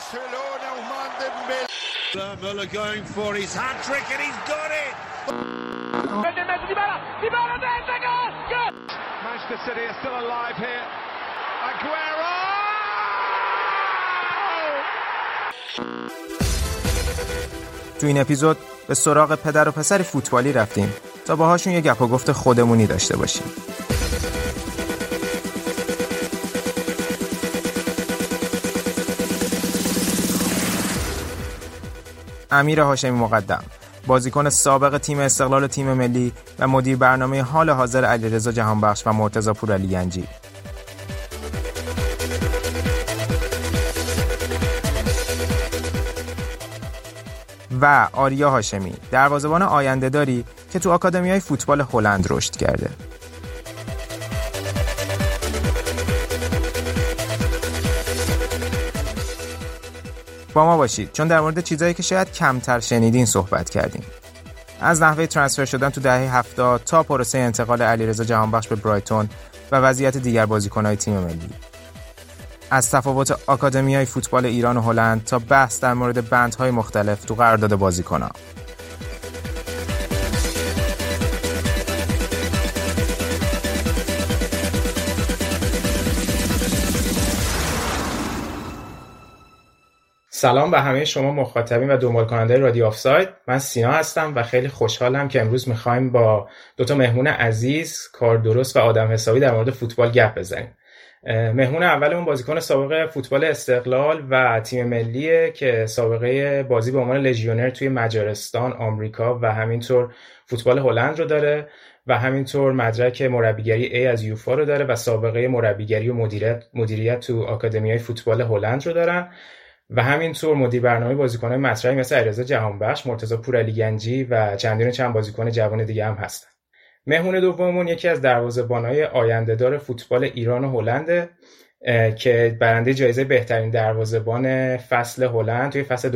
Barcelona, Ousmane. Muller going for his hat trick and he's got it. Manchester City are still alive here. Aguero! تو این اپیزود به سراغ پدر و پسر فوتبالی رفتیم تا باهاشون یه گپ و گفت خودمونی داشته باشیم. امیر هاشمی مقدم بازیکن سابق تیم استقلال تیم ملی و مدیر برنامه حال حاضر علیرضا جهانبخش و مرتضی پورعلی گنجی. و آریا هاشمی دروازه‌بان آینده داری که تو آکادمی های فوتبال هلند رشد کرده. با ما باشید. چون در مورد چیزایی که شاید کمتر شنیدین صحبت کردیم. از نحوه ترانسفر شدن تو دهه 70 تا پروسه انتقال علیرضا جهانبخش به برایتون و وضعیت دیگر بازیکنهای تیم ملی. از تفاوت آکادمی های فوتبال ایران و هلند تا بحث در مورد بندهای مختلف تو قرارداد بازیکنها. سلام به همه شما مخاطبین و دنبال کننده رادیو آفساید. من سینا هستم و خیلی خوشحالم که امروز می‌خوایم با دو تا مهمون عزیز کار درست و آدم حسابی در مورد فوتبال گپ بزنیم. مهمون اولمون بازیکن سابقه فوتبال استقلال و تیم ملیه که سابقه بازی به عنوان لژیونر توی مجارستان، آمریکا و همینطور فوتبال هلند رو داره و همینطور مدرک مربیگری A از یوفا رو داره و سابقه مربیگری و مدیریت مدیریت تو آکادمی فوتبال هلند رو دارن. و همینطور مدیر برنامه بازیکنان مطرحی مثل علیرضا جهانبخش، مرتضی پورعلی گنجی و چندین چند بازیکن جوان دیگه هم هستن. مهمون دوممون یکی از دروازه‌بان‌های آیندهدار فوتبال ایران و هلند که برنده جایزه بهترین دروازه‌بان فصل هلند توی فصل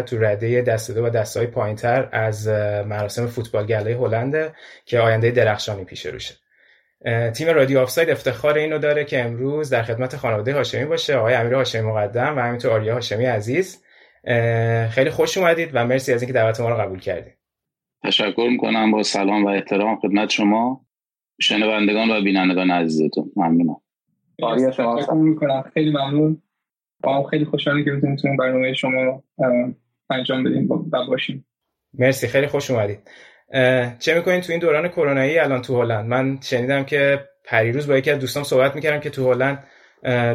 2017-2018 تو رده دست دو و دستهای پایینتر از مراسم فوتبال گله هلند که آینده درخشانی پیش روشه. تیم رادیو آفساید افتخار اینو داره که امروز در خدمت خانواده هاشمی باشه آقای امیر هاشمی مقدم و همینطور آریا هاشمی عزیز. خیلی خوش اومدید و مرسی از اینکه دعوت ما رو قبول کردید. تشکر می‌کنم با سلام و احترام خدمت شما. شنوندگان و بینندگان عزیزتون ممنونم. آریا شما می‌کنم. خیلی ممنون. با خیلی خوشحالی که می‌تونیم برنامه شما انجام بدیم و باشیم. مرسی خیلی خوش اومدید. چه می‌کنین تو این دوران کرونایی الان تو هلند؟ من شنیدم که پریروز با یکی از دوستان صحبت می‌کردم که تو هلند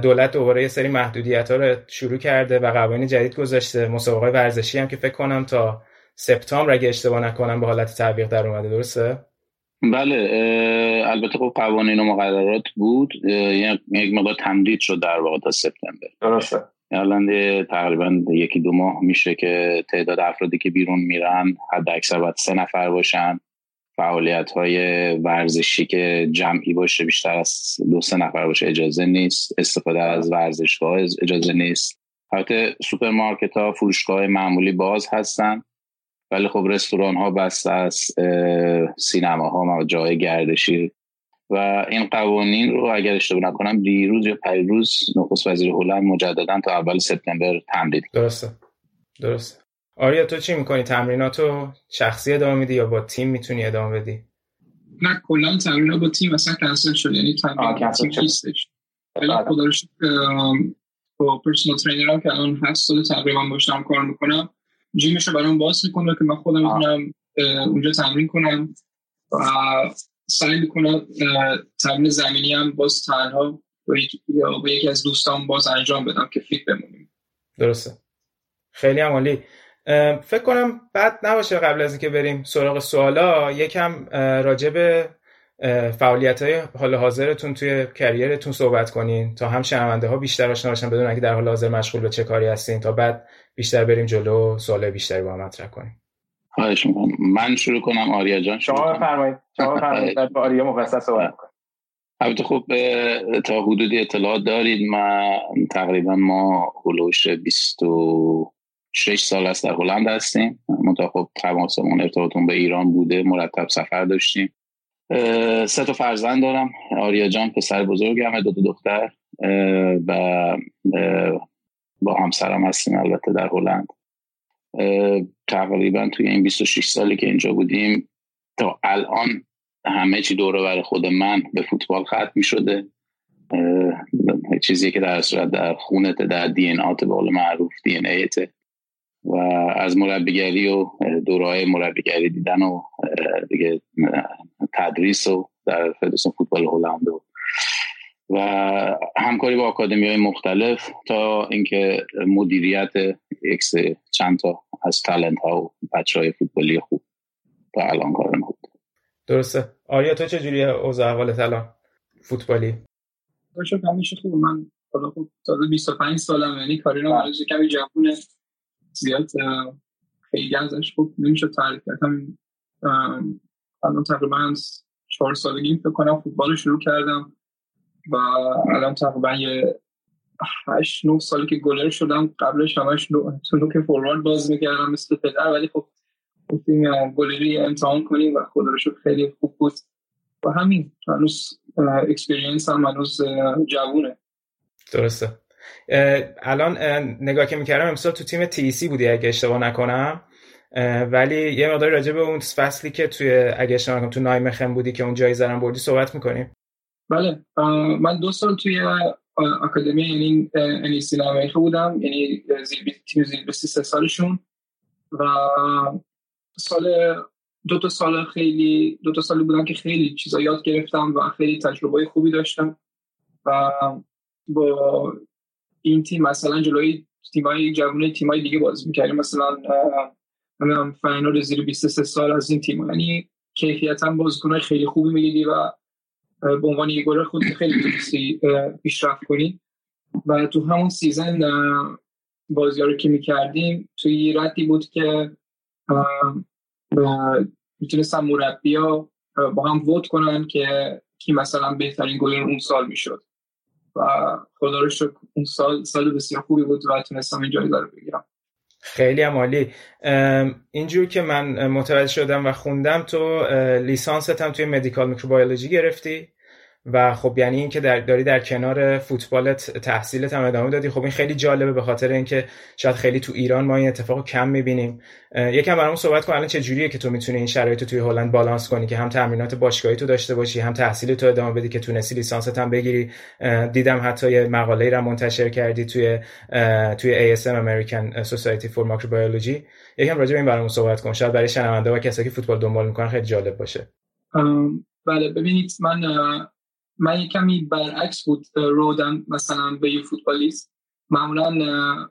دولت دوباره یه سری محدودیت ها رو شروع کرده و قوانین جدید گذاشته. مسابقه ورزشی هم که فکر کنم تا سپتامبر اگه اشتباه نکنم به حالت تعویق در اومده. درسته؟ بله البته خب قوانین و مقررات بود. یک مقدار تمدید شد در واقع تا سپتامبر. درسته. الان تقریبا یکی دو ماه میشه که تعداد افرادی که بیرون میرن حد اکثر باید سه نفر باشن. فعالیت های ورزشی که جمعی باشه بیشتر از دو سه نفر باشه اجازه نیست. استفاده از ورزشگاه اجازه نیست. البته سوپرمارکت ها فروشگاه معمولی باز هستن. ولی خب رستوران ها بسته از سینما ها و جای گردشی و این قوانین رو اگر اشتباه نکنم دیروز یا پریروز نخست وزیر هلند مجددا تا اول سپتامبر تمدید درسته. درسته. آریا تو چی می‌کنی؟ تمریناتو شخصی ادامه میدی یا با تیم می‌تونی ادامه بدی؟ نه کلا تمرینات با تیم اصلا کنسل شد. یعنی تمرین تیم نیستش. ولی خدا رو با پرسونال ترینرم که الان هست سال تقریبا باشم کار می‌کنم جیمشو برام باز می‌کنه که من خودم می‌تونم اونجا تمرین کنم. و سعی می‌کنم تمرین زمینی هم باز تنها یا با یکی از دوستان باز انجام بدم که فیت بمونیم. درسته. خیلی عمالی فکر کنم بد نباشه قبل از اینکه بریم سراغ سوالا یکم راجع به فعالیت های حال حاضرتون توی کریرتون صحبت کنین تا هم شنونده ها بیشتر آشنا باشن بدونن که در حال حاضر مشغول به چه کاری هستین تا بعد بیشتر بریم جلو سوال بیشتری با هم مطرح کنیم. خواهش می‌کنم. من شروع کنم. آریا جان شما بفرمایید. شما بفرمایید. با آریا مفصل صحبت کنید البته خب تا حدودی اطلاعات دارید. ما تقریبا ما هلوش 26 سال است در هلند هستیم. منتها خب تماسمون ارتباطمون به ایران بوده. مرتب سفر داشتیم. سه تا فرزند دارم. آریا جان پسر بزرگم دو تا دختر. و با همسرم هستیم البته در هلند. تقریبا توی این 26 سالی که اینجا بودیم تا الان همه چی دوره بر خود من به فوتبال ختم می شده چیزی که در صورت در خونت در دی ان به معروف دی ان و از مربیگری و دوره مربیگری دیدن و دیگه تدریس و در فدراسیون فوتبال هلند و و همکاری با آکادمی های مختلف تا اینکه مدیریت اکس چند تا از تلنت ها و بچه های فوتبالی خوب تا الان کارم بود. درسته. آریا تو چجوری اوضاع احوالت الان فوتبالی؟ باشه همیشه خوب من حالا خوب تازه 25 سالم یعنی کاری رو عرض کمی جوونه زیاد خیلی ازش خوب نمیشه تعریف کرد. همین الان تقریبا چهار سالگی فکر کنم فوتبال شروع کردم. و الان تقریبا یه هشت نه سالی که گلر شدم قبلش همش تو نوک فوروارد باز می‌کردم مثل پدر ولی خب گفتیم گلری امتحان کنیم و خدا رو خیلی خوب بود. و همین هنوز اکسپریانس هم هنوز جوونه. درسته. الان نگاه که می‌کردم امسال تو تیم تی سی بودی اگه اشتباه نکنم. ولی یه مقداری راجع به اون فصلی که توی اگه اشتباه نکنم تو نایمخم بودی که اون جایزه رو بردی صحبت می‌کنیم. بله. من دو سال توی اکادمی یعنی انیسی نایمخه بودم یعنی تیم زیر سه سالشون. و سال دو تا سال خیلی دو تا سالی بودم که خیلی چیزا یاد گرفتم و خیلی تجربه خوبی داشتم. و با این تیم مثلا جلوی تیمای جوان تیمای دیگه بازی می‌کردیم. مثلا من final زیر 23 سال از این تیم. یعنی کیفیتا بازیکن خیلی خوبی می‌دیدی و به عنوان یه گلر خود خیلی تونستی پیشرفت کنی. و تو همون season بازی رو که می‌کردیم توی ردی بود که می‌تونستن مربی ها با هم ووت کنن که کی مثلا بهترین گلر اون سال می‌شد. و خدا رو اون سال سال بسیار خوبی بود و تونستم این جایزه رو بگیرم. خیلی عمالی اینجور که من متوجه شدم و خوندم تو لیسانست هم توی مدیکال میکروبیولوژی گرفتی؟ و خب یعنی اینکه در داری در کنار فوتبالت تحصیلت هم ادامه دادی. خب این خیلی جالبه به خاطر اینکه شاید خیلی تو ایران ما این اتفاق کم می‌بینیم. یکم برامون صحبت کن. الان چه جوریه که تو می‌تونی این شرایط توی هلند بالانس کنی که هم تمرینات باشگاهی تو داشته باشی هم تحصیل تو ادامه بدی که تونستی لیسانست هم بگیری. دیدم حتی یه مقاله را منتشر کردی توی توی ASM American Society for Microbiology. یکم راجع به این برامون صحبت کن. شاید برای شنونده و کسایی که فوتبال دنبال می‌کنن خیلی جالب باشه. بله ببینید من من کمی برعکس بود رودم مثلا به یه فوتبالیست. معمولا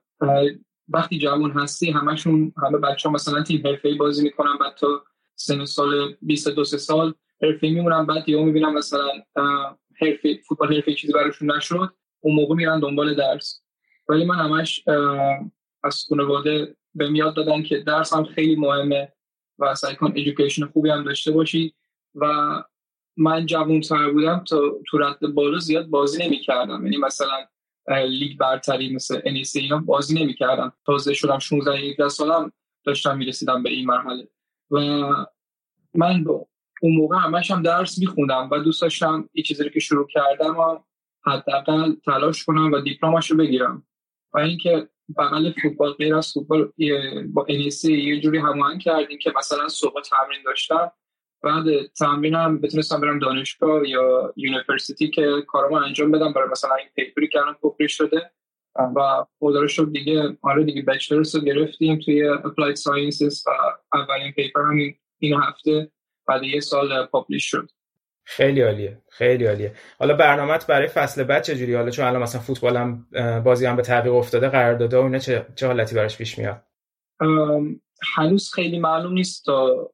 وقتی جوان هستی همشون همه بچه ها مثلا تیم حرفه‌ای بازی می‌کنن بعد تا سن سال 22 سال حرفه‌ای میمونن بعد یهو می‌بینم مثلا حرفه فوتبال حرفه‌ای چیزی براشون نشد اون موقع میرن دنبال درس. ولی من همش از خانواده به میاد دادن که درس هم خیلی مهمه و سعی کن ایژوکیشن خوبی هم داشته باشی و من جوان تر بودم تا تو رد بالا زیاد بازی نمی کردم یعنی مثلا لیگ برتری مثل انیسی اینا بازی نمی کردم تازه شدم 16 17 سالم داشتم می‌رسیدم به این مرحله. و من اون موقع همش هم درس میخوندم و دوست داشتم یه چیزی که شروع کردم و حداقل تلاش کنم و دیپلمش رو بگیرم. و اینکه بغل فوتبال غیر از فوتبال با انیسی یه جوری هماهنگ کردیم که مثلا صبح تمرین داشتم. بعد تمرینم بتونستم برم دانشگاه یا university که کارامو انجام بدم برای مثلا این paper ی که الان شده. و خدا رو شکر دیگه آره دیگه bachelor's رو گرفتیم توی applied sciences و اولین paper همین این هفته بعد یه سال publish شد. خیلی عالیه خیلی عالیه. حالا برنامهت برای فصل بعد چجوری؟ حالا چون الان مثلا فوتبال هم بازی هم به تعویق افتاده قراردادا و اینا چه, چه حالتی براش پیش میاد؟ هنوز خیلی معلوم نیست تا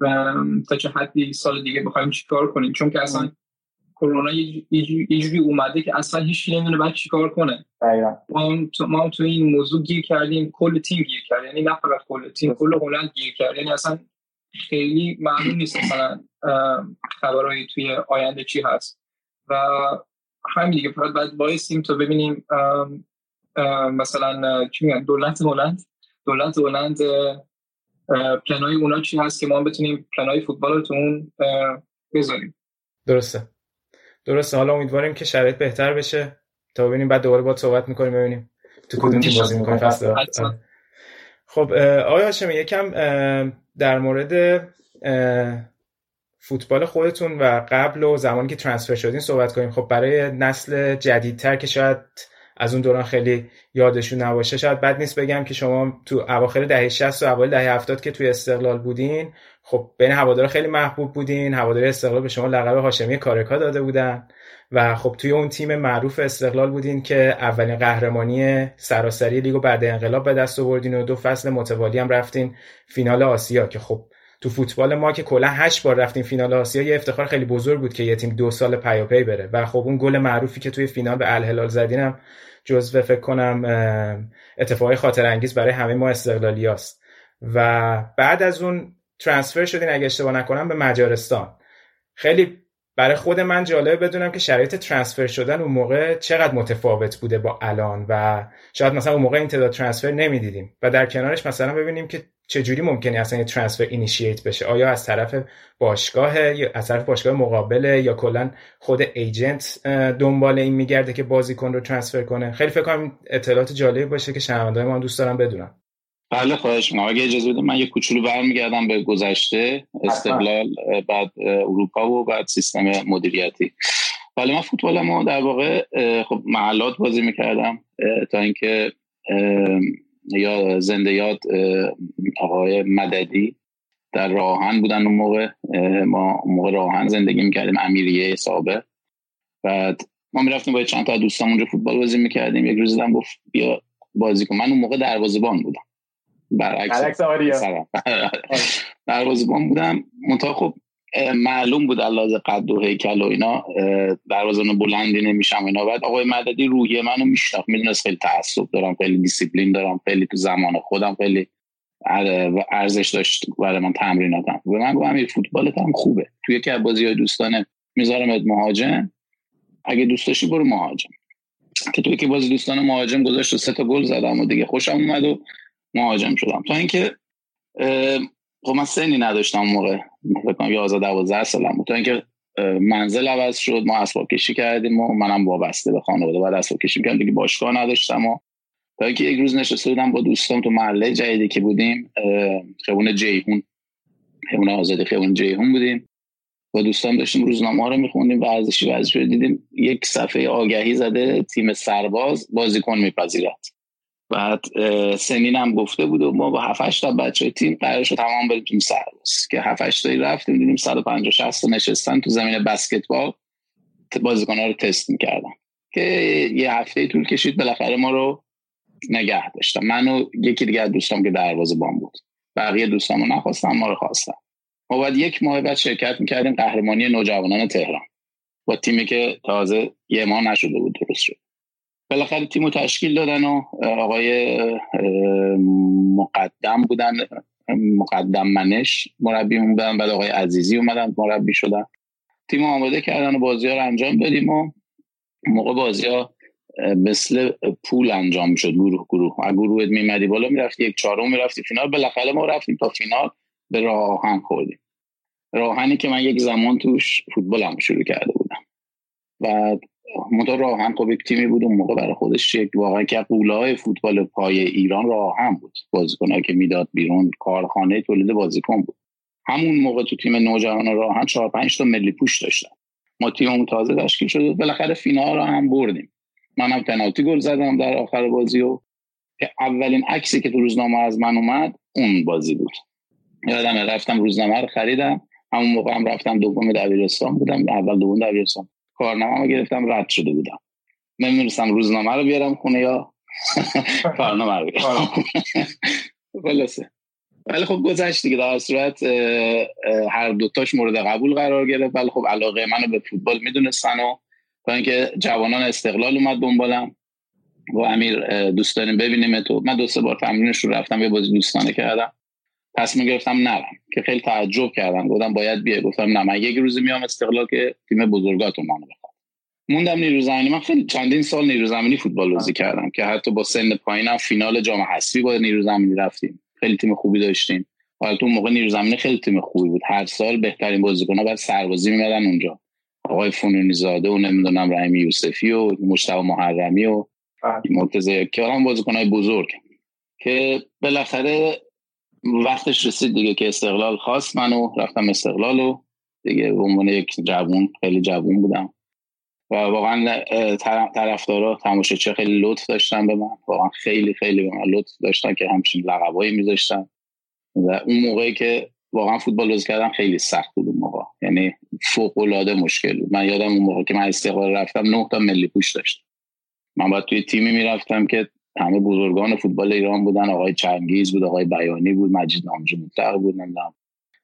و تا چه حدی سال دیگه بخوایم چیکار کنیم. چون که اصلا کرونا یه جوری اومده که اصلا هیچ نمی‌دونه بعد چیکار کنه. ما تو, ما تو این موضوع گیر کردیم کل تیم گیر کرد. یعنی نه فقط کل تیم کل هلند گیر کرد. یعنی اصلا خیلی معلوم نیست مثلا خبرهایی توی آینده چی هست. و همین دیگه فقط باید وایسیم تا ببینیم مثلا چی میگن دولت هلند؟ دولت هلند پلنای اونا چی هست که ما بتونیم پلنای فوتبال رو تو اون بذاریم درسته. درسته. حالا امیدواریم که شرایط بهتر بشه. تا ببینیم بعد دوباره با صحبت می‌کنیم ببینیم تو کدوم تیم بازی می‌کنی فصل خب آقای هاشمی یکم در مورد فوتبال خودتون و قبل و زمانی که ترانسفر شدین صحبت کنیم. خب برای نسل جدیدتر که شاید از اون دوران خیلی یادشون نباشه. شاید بد نیست بگم که شما تو اواخر دهه 60 و اوایل دهه 70 که توی استقلال بودین خب بین هوادارا خیلی محبوب بودین. هواداری استقلال به شما لقب هاشمی کارکا داده بودن. و خب توی اون تیم معروف استقلال بودین که اولین قهرمانی سراسری لیگو بعد انقلاب به دست آوردین و دو فصل متوالی هم رفتین فینال آسیا که خب تو فوتبال ما که کلا هشت بار رفتیم فینال آسیا یه افتخار خیلی بزرگ بود که یه تیم دو سال پیاپی بره. و خب اون گل معروفی که توی فینال به الهلال زدینم جزو فکر کنم اتفاقی خاطر انگیز برای همه ما استقلالی است و بعد از اون ترانسفر شدین اگه اشتباه نکنم به مجارستان. خیلی برای خود من جالبه بدونم که شرایط ترانسفر شدن اون موقع چقدر متفاوت بوده با الان. و شاید مثلا اون موقع این تعداد ترانسفر نمی‌دیدیم. و در کنارش مثلا ببینیم که چجوری ممکنه اصلا یه ترانسفر اینیشییت بشه؟ آیا از طرف باشگاه یا از طرف باشگاه مقابله یا کلا خود ایجنت دنبال این میگرده که بازیکن رو ترانسفر کنه؟ خیلی فکر کنم اطلاعات جالب باشه که شنونده‌های ما دوست دارم بدونم بله خواهش می‌کنم. اگه اجازه بدید من یه کوچولو برمیگردم به گذشته استقلال بعد اروپا و بعد سیستم مدیریتی. ولی من فوتبال ما در واقع خب محلات بازی می‌کردم تا اینکه یا زنده یاد آقای مددی در راهن بودن اون موقع. ما اون موقع راهن زندگی می‌کردیم امیریه سابق بعد ما می‌رفتیم با چند تا دوستان اونجا فوتبال بازی می‌کردیم. یک روز دیدم گفت بیا بازی کن. من اون موقع دروازه‌بان بودم. برعکس. دروازه‌بان بودم. منتها خب معلوم بود علاوه قد و هیکل و اینا دروازه‌بان بلندی نمیشم اینا. بعد آقای مددی روحیه منو میشناخت می‌دونست خیلی تعصب دارم خیلی دیسیپلین دارم خیلی تو زمان خودم خیلی ارزش داشت برای من تمریناتم و من گفتم فوتبالت هم خوبه. توی یکی از بازی‌های دوستانه می‌ذارم مهاجم. اگه دوست داشتی برو مهاجم. که توی که بازی دوستان مهاجم گذاشت و سه تا گل زدم و دیگه خوشم اومد و مهاجم شدم. تا اینکه خب من سنی نداشتم موقع. فکر کنم 11 12 سالم تا اینکه منزل عوض شد ما اسباب کشی کردیم و منم وابسته به خانواده. بعد اسباب کشی کردم دیگه باشگاه نداشتم و تا اینکه یک روز نشسته بودم با دوستام تو محله جدیدی که بودیم خیابون جیهون. خیابون آزادی خیابون جیهون بودیم. با دوستان داشتیم روزنامه رو میخوندیم ورزشی ورزشی رو دیدیم. یک صفحه آگهی زده تیم سرباز بازیکن میپذیرد بعد سنین هم گفته بود و ما با 7 تا بچه تیم قرار شد تمام بریم تیم سرباز که 7 تایی رفتیم دیدیم 150 60 نشستن تو زمین بسکتبال. بازیکن ها رو تست می‌کردن. که یه هفته طول کشید بالاخره ما رو نگه داشتم من و یکی دیگه دوستام که دروازه بان بود. بقیه دوستامو نخواستم ما رو خواستم ما باید یک ماه بعد شرکت می‌کردیم قهرمانی نوجوانان تهران. با تیمی که تازه یه ماه نشده بود درست شد. بالاخره تیم رو تشکیل دادن و آقای مقدم بودن. مقدم منش مربی بودن بعد آقای عزیزی اومدن مربی شدن. تیم آماده کردن و بازی ها رو انجام دادیم و موقع بازی ها مثل پول انجام شد گروه گروه. اگه گروهت میمدی بالا می‌رفتی یک چهارم می‌رفتی فینال. بالاخره ما رفتیم تا فینال به راهن خوردیم. راهنی که من یک زمان توش فوتبالم شروع کرده بودم. و منتها راهن خب یک تیمی بود اون موقع برای خودش یک واقعا که قوله های فوتبال پای ایران راهن بود. بازیکن که می‌داد بیرون کارخانه تولید بازیکن بود. همون موقع تو تیم نوجوان راهن چهار پنج تا ملی پوش داشتن. ما تیممون تازه تشکیل شده بالاخره فینال رو هم بردیم. منم پنالتی گل زدم در آخر بازی و که اولین عکسی که تو روزنامه از من اومد اون بازی بود. یادم رفتم روزنامه رو خریدم. همون موقع هم رفتم دوم دبیرستان بودم. اول دوم دبیرستان. کارنامه رو گرفتم رد شده بودم. نمی‌دونستم روزنامه رو بیارم خونه یا کارنامه رو بیارم خلاصه. ولی خب گذشت دیگه در صورت هر دوتاش مورد قبول قرار گرفت. ولی خب علاقه منو به فوتبال می‌دونستن و تا اینکه جوانان استقلال اومد دنبالم. و امیر دوست داریم ببینیم تو من دو سه بار تمرینش رو رفتم یه بازی دوستانه کردم. پس می‌گرفتم نرم که خیلی تعجب کردم. گفتم باید بیای. گفتم نه من یک روزی میام استقلال که تیم بزرگاتون منو بخواد. موندم نیرو زمینی من خیلی چندین سال نیرو زمینی فوتبال بازی کردم که حتی با سن پایینم فینال جام حذفی با نیرو زمینی رفتیم. خیلی تیم خوبی داشتیم. حالا تو موقع نیرو زمینی خیلی تیم خوبی بود. هر سال بهترین بازیکن‌ها بعد سربازی میمدن اونجا. آقای فنونی زاده و نمی‌دونم رحیم یوسفی و مشتاق محرمی و بله. مرتضی که هم بازیکنهای بزرگ. که بالاخره وقتش رسید دیگه که استقلال خواست منو رفتم استقلال و دیگه به عنوان یک جوون خیلی جوون بودم. و واقعا طرفدارا تماشاچی خیلی لطف داشتن به من. واقعا خیلی خیلی به من لطف داشتن که همچین لقبایی میذاشتن. و اون موقعی که واقعا فوتبال بازی کردم خیلی سخت بود اون موقع. یعنی فوق العاده مشکل بود. من یادم اون موقع که من استقلال رفتم نه تا ملی پوش داشتم. من باید توی تیمی می‌رفتم که همه بزرگان فوتبال ایران بودن آقای چنگیز بود آقای بیانی بود مجید نامجو مطلق بود نمی‌دونم.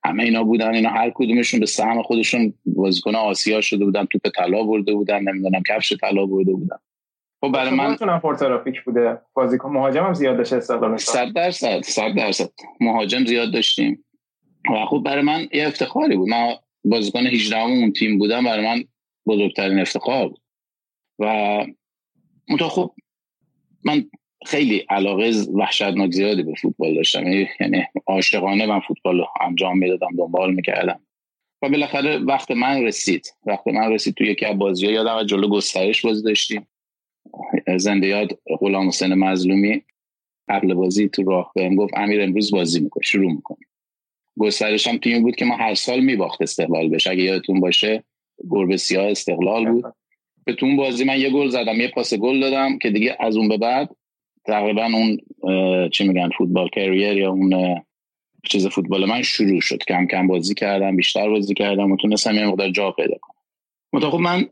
همه اینا بودن اینا هر کدومشون به سهم خودشون بازیکن آسیا شده بودن توپ طلا برده بودن نمی‌دونم کفش طلا برده بودن. خب برای من تونم پورترافیک بوده؟ بازیکن مهاجم هم زیاد داشته استقلال 100 درصد 100 درصد. مهاجم زیاد داشتیم. و خب برای من یه افتخاری بود. من بازیکن 18 اون تیم بودم برای من بزرگترین افتخار بود. و منتها خب من خیلی علاقه وحشتناک زیادی به فوتبال داشتم. یعنی عاشقانه من فوتبال رو انجام می‌دادم دنبال می‌کردم. و بالاخره وقت من رسید. وقت من رسید تو یکی از بازی ها یادم جلو گسترش بازی داشتیم. زنده یاد غلام حسین مظلومی. قبل بازی تو راه بهم گفت امیر امروز بازی می‌کنه شروع می‌کنه گسترش هم تیمی بود که ما هر سال میباخت استقلال بشه. اگه یادتون باشه گربه سیاه استقلال بود. به تو بازی من یه گل زدم یه پاس گل دادم که دیگه از اون به بعد تقریبا اون چی میگن فوتبال کریر یا اون چیز فوتبال من شروع شد. کم کم بازی کردم بیشتر بازی کردم و تونستم یه مقدار جا پیدا کنم. متأخر من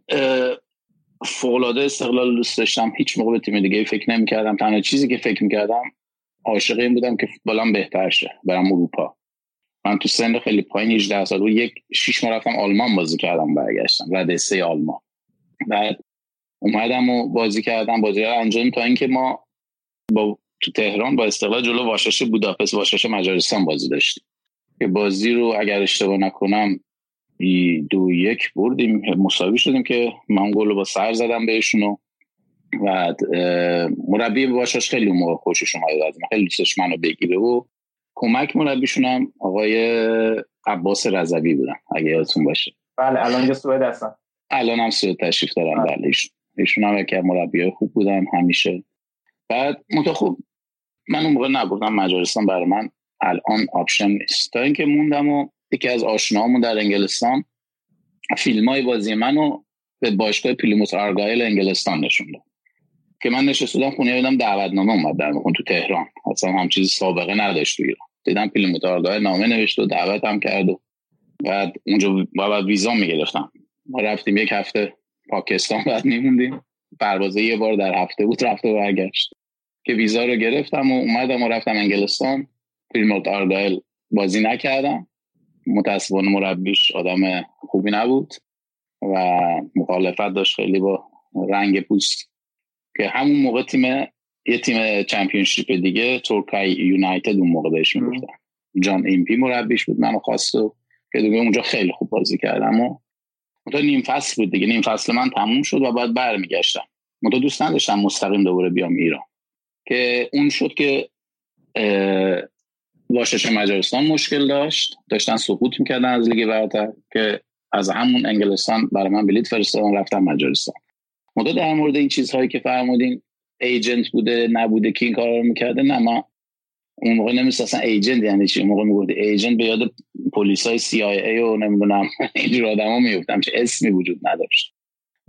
فوقلاده استقلال دوست داشتم. هیچ موقع به تیم دیگه فکر نمی‌کردم. تنها چیزی که فکر می‌کردم عاشق این بودم که فوتبالم بهتر شه برم اروپا. من تو سن خیلی پایین 18 سال بود یک شیش ماه رفتم آلمان بازی کردم برگشتم. رده سه آلمان. بعد اومدم و بازی کردم. بازی رو انجام تا اینکه ما با تو تهران با استقلال جلو واشش بوداپست واشش مجارستان بازی داشتیم. که بازی رو اگر اشتباه نکنم دو یک بردیم. مساوی شدیم که من گل با سر زدم بهشونو. و مربی واشش خیلی موقع خوشش اومد از خیلی دوستش منو بگیره و کمک مربیشون هم آقای عباس رضوی بودن اگه یادتون باشه. بله الان اینجا سوئد هستن. الان هم سوئد تشریف دارن. بله, بله، ایشون هم که مربی خوب بودن. همیشه بعد منتها خب من اون موقع نگفتم مجارستان برای من الان option نیست. تا اینکه موندم و یکی از آشناهامون در انگلستان فیلم های بازی منو به باشگاه Plymouth Argyle انگلستان نشون که من نشستم خونه دیدم دعوتنامه اومد در تو تهران. اصلا هم چیزی سابقه نداشت تو ایران. دیدم Plymouth Argyle نامه نوشت و دعوت هم کرد و بعد اونجا بعد ویزا می‌گرفتم. ما رفتیم یک هفته پاکستان بعد میموندیم. پروازه یه بار در هفته بود رفت و برگشت. که ویزا رو گرفتم و اومدم و رفتم انگلستان. Plymouth Argyle بازی نکردم. متاسفانه مربیش آدم خوبی نبود و مخالفت داشت خیلی با رنگ پوست. که همون موقع تیم یه تیم Championship دیگه Torquay United اون موقع بهش می‌گفتن. جان ایمپی مربیش بود منو خواست و که دیگه اونجا خیلی خوب بازی کردم و منتها نیم فصل بود دیگه. نیم فصل من تموم شد و بعد برمیگشتم. منتها دوست نداشتم مستقیم دوباره بیام ایران. که اون شد که واشش مجارستان مشکل داشت. داشتن سقوط می‌کردن از لیگ برتر که از همون انگلستان برای من بلیت فرستادن رفتم مجارستان. مدت در مورد این چیزهایی که فرمودین ایجنت بوده نبوده که این کار رو می‌کرده؟ نه ما اون موقع نمیست اصلا ایجنت یعنی چی. اون موقع می‌گفت ایجنت به یاد پلیس های ای و نمی‌دونم اینجور ها میفتم چه اسمی وجود نداشت.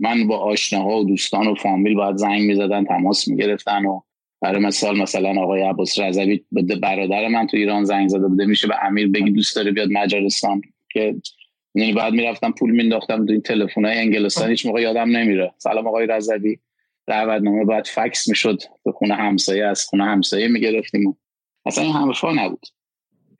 من با آشناها و دوستان و فامیل باید زنگ می‌زدن تماس می‌گرفتن و برای مثال مثلا آقای عباس رضوی به برادر من تو ایران زنگ زده بوده میشه به امیر بگی دوست داره بیاد مجارستان؟ که یعنی بعد می‌رفتم پول مینداختم تو این تلفن های انگلستان هیچ موقع یادم نمیره. سلام آقای رضوی. دعوتنامه بعد فکس می‌شد به خونه همسایه از خونه همسایه می‌گرفتیم اصلا این همه نبود.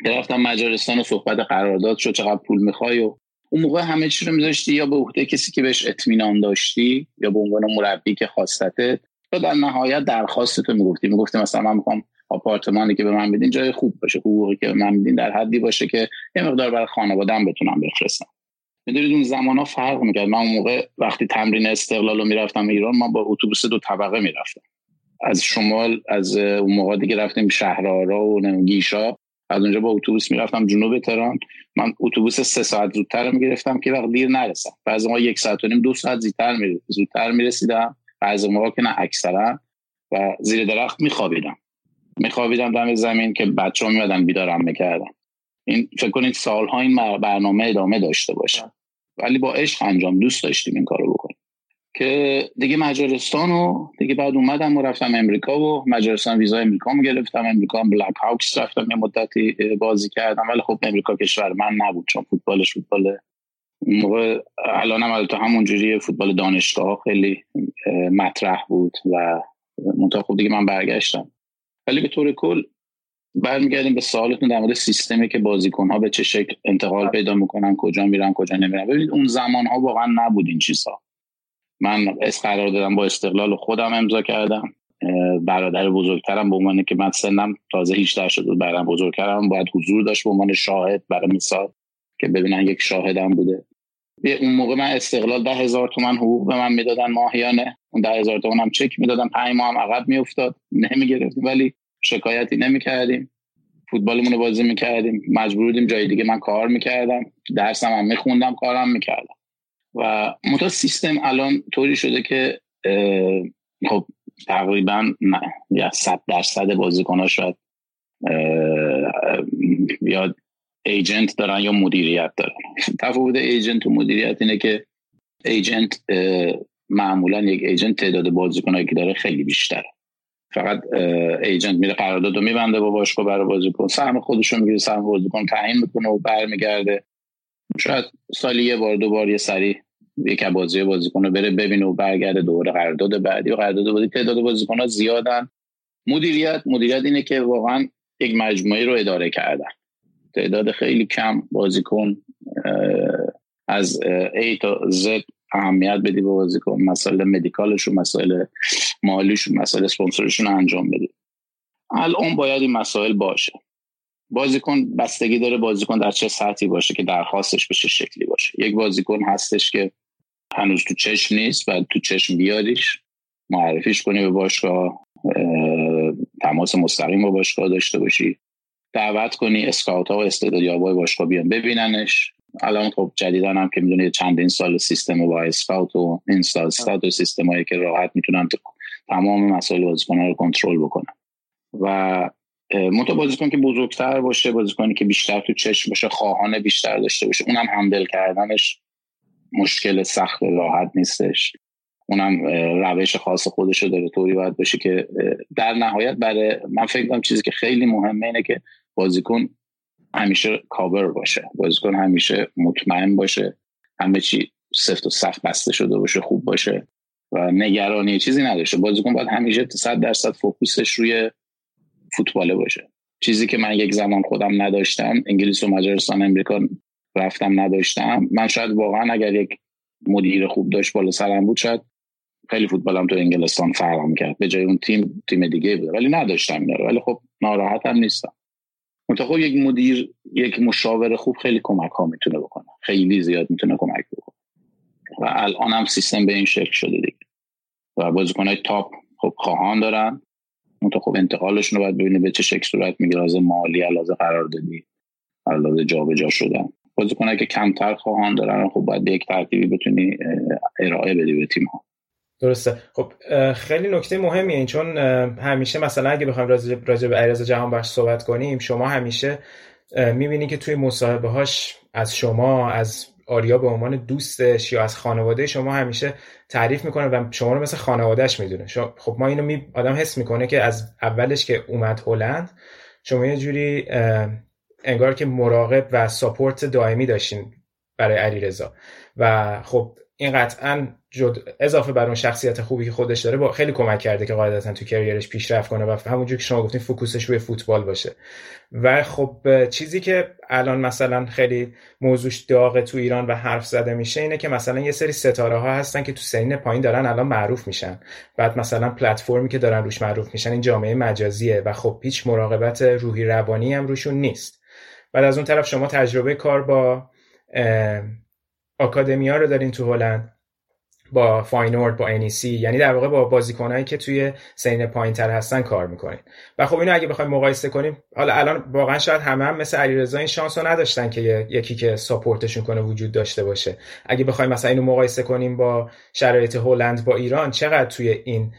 رفتم مجارستان و صحبت قرارداد شد چقدر پول می‌خوای و اون موقع همه چی رو میذاشتی یا به عهده کسی که بهش اطمینان داشتی یا به عنوان مربی که خواستته و در نهایت درخواست تو می‌گفتی. می‌گفتی مثلا من می‌خوام آپارتمانی که به من میدین جای خوب باشه حقوقی که به من میدین در حدی باشه که یه مقدار برای خانواده‌ام بتونم بفرستم. می‌دونید اون زمان ها فرق می‌کرد. من اون موقع وقتی تمرین استقلال رو می‌رفتم ایران ما با اتوبوس دو طبقه می‌رفتم. از شمال از اون موقع دیگه رفتیم شهرآرا و گیشا. از اونجا با اتوبوس می‌رفتم جنوب تهران. من اتوبوس سه ساعت زودتر می‌گرفتم که وقت دیر نرسم. بعضی ما یک ساعت و نیم دو ساعت زودتر می‌رسیدم. بعضی موقع که نه اکثرا و زیر درخت میخوابیدم. میخوابیدم دم زمین که بچه ها میمدن بیدارم می‌کردم این فکر کنید سالها این برنامه ادامه داشته باشه. ولی با عشق انجام دوست داشتیم این کارو بکنیم. که دیگه مجارستان و دیگه بعد اومدم و رفتم امریکا و مجارستان ویزای امریکا می گرفتم. امریکا بلک هاوکس رفتم یه مدتی بازی کردم. ولی خب امریکا کشور من نبود چون فوتبالش فوتبال موقع الانم البته همونجوری فوتبال دانشگاه خیلی مطرح بود و منتها خب دیگه من برگشتم. ولی به طور کل برمیگردیم به سوالتون در مورد سیستمی که بازیکن ها به چه شکل انتقال پیدا می‌کنن کجا میرن کجا نمیرن. ببینید اون زمان ها واقعا نبود این چیزها. من اس قرار دادم با استقلال خودم امضا کردم. برادر بزرگترم به عنوان که من سنم تازه 18 شد بود. برادر بزرگترم باید حضور داشت به عنوان شاهد برای مثال که ببینن یک شاهدم بوده. اون موقع من استقلال ده هزار تومن حقوق به من می‌دادن ماهیانه. اون ده هزار تومن هم چک می‌دادن. پنج ماه هم عقب میافتاد. نمی‌گرفتیم. ولی شکایتی نمی‌کردیم. فوتبالمون رو بازی می‌کردیم. مجبور بودیم جای دیگه من کار می‌کردم. درسم هم میخوندم کارم می‌کردم. و منتها سیستم الان طوری شده که خب تقریبا یا صد درصد بازیکن شاید یا ایجنت دارن یا مدیریت دارن. تفاوت ایجنت و مدیریت اینه که ایجنت معمولا یک ایجنت تعداد بازیکنایی که داره خیلی بیشتره. فقط ایجنت میره قرارداد رو میبنده با باشگاه برای بازیکن. سهم خودش رو می‌گیره سهم بازیکن تعیین می‌کنه و برمیگرده. شاید سالی یه بار دو بار یه سری یک بازی بازیکن رو بره ببینه و برگرده دوباره قرارداد بعدی و قرارداد بعدی. تعداد بازیکن ها زیادن. مدیریت مدیریت اینه که واقعا یک مجموعه رو اداره کردن. تعداد خیلی کم بازیکن از A تا Z اهمیت بدی به بازیکن. مسائل مدیکالشون مسائل مالیشون مسائل اسپانسرشون انجام بدی الان باید این مسائل باشه. بازیکن بستگی داره بازیکن در چه سطحی باشه که درخواستش به چه شکلی باشه. یک بازیکن هستش که هنوز تو چشم نیست و تو چشم بیاریش. معرفیش کنی به باشگاه تماس مستقیم با باشگاه داشته باشی. دعوت کنی اسکاوت ها و استعدادیابای باشگاه بیان ببیننش. الان خب جدیدن هم که می‌دونی چندین سال سیستم با اسکاوت و اینستال استاد و سیستم هایی که راحت می‌تونن تمام مسائل بازیکن رو کنترل بکنن. و منتها بازیکن که بزرگتر باشه بازیکنی که بیشتر تو چشم باشه خواهان بیشتر داشته باشه اونم هندل کردنش مشکل سخت راحت نیستش. اونم روش خاص خودش رو داره طوری باید باشه که در نهایت برای من فکر کنم چیزی که خیلی مهمه اینه که بازیکن همیشه کاور باشه. بازیکن همیشه مطمئن باشه. همه چی سفت و سخت بسته شده باشه خوب باشه و نگرانی چیزی نداشته. بازیکن باید همیشه 100 درصد فوکوسش روی فوتباله باشه. چیزی که من یک زمان خودم نداشتم انگلیس و مجارستان امریکا رفتم نداشتم. من شاید واقعا اگر یک مدیر خوب داشت بالا سرم بود شاید خیلی فوتبالم تو انگلستان فرام کرد به جای اون تیم تیم دیگه بود. ولی نداشتم ولی خب ناراحت هم نیستم. خب یک مدیر یک مشاور خوب خیلی کمک ها می‌تونه بکنه. خیلی زیاد می‌تونه کمک بکنه. و الان هم سیستم به این شکل شده دیگه. و بازیکنهای تاپ خب خواهان دارن. منتها خب انتقالشون رو باید ببینی به چه شکل صورت می‌گیره. از مالی علاوه قراردادی علاوه جابجا شدن. بازیکنایی که کمتر خواهان دارن خب باید یک ترتیبی بتونی ارائه بدی به تیم ها درسته. خب خیلی نکته مهمیه این چون همیشه مثلا اگه بخوایم راجع به علیرضا جهان صحبت کنیم شما همیشه می‌بینی که توی مصاحبه هاش از شما از آریا به عنوان دوستش یا از خانواده شما همیشه تعریف می‌کنه و شما رو مثل خانوادهش می‌دونه. خب ما اینو می... آدم حس می‌کنه که از اولش که اومد هلند شما یه جوری انگار که مراقب و ساپورت دائمی داشتین برای علیرضا. و خب این قطعا جد... اضافه بر اون شخصیت خوبی که خودش داره با خیلی کمک کرده که قاعدتا تو کریرش پیشرفت کنه و همونجور که شما گفتین فوکوسش روی فوتبال باشه. و خب چیزی که الان مثلا خیلی موضوعش داغه تو ایران و حرف زده میشه اینه که مثلا یه سری ستاره ها هستن که تو سین پایین دارن الان معروف میشن. بعد مثلا پلتفرمی که دارن روش معروف میشن این جامعه مجازیه و خب هیچ مراقبت روحی روانی هم روشون نیست. بعد از اون طرف شما تجربه کار با آکادمیا رو دارین تو هلند. با فاینورد با انیسی یعنی در واقع با بازیکنایی که توی سین پایین تر هستن کار می‌کنین و خب اینو اگه بخوایم مقایسه کنیم حالا الان واقعا شاید همه هم مثل علیرضا این شانس رو نداشتن که یکی که ساپورتشون کنه وجود داشته باشه. اگه بخوایم مثلا اینو مقایسه کنیم با شرایط هلند با ایران چقدر توی این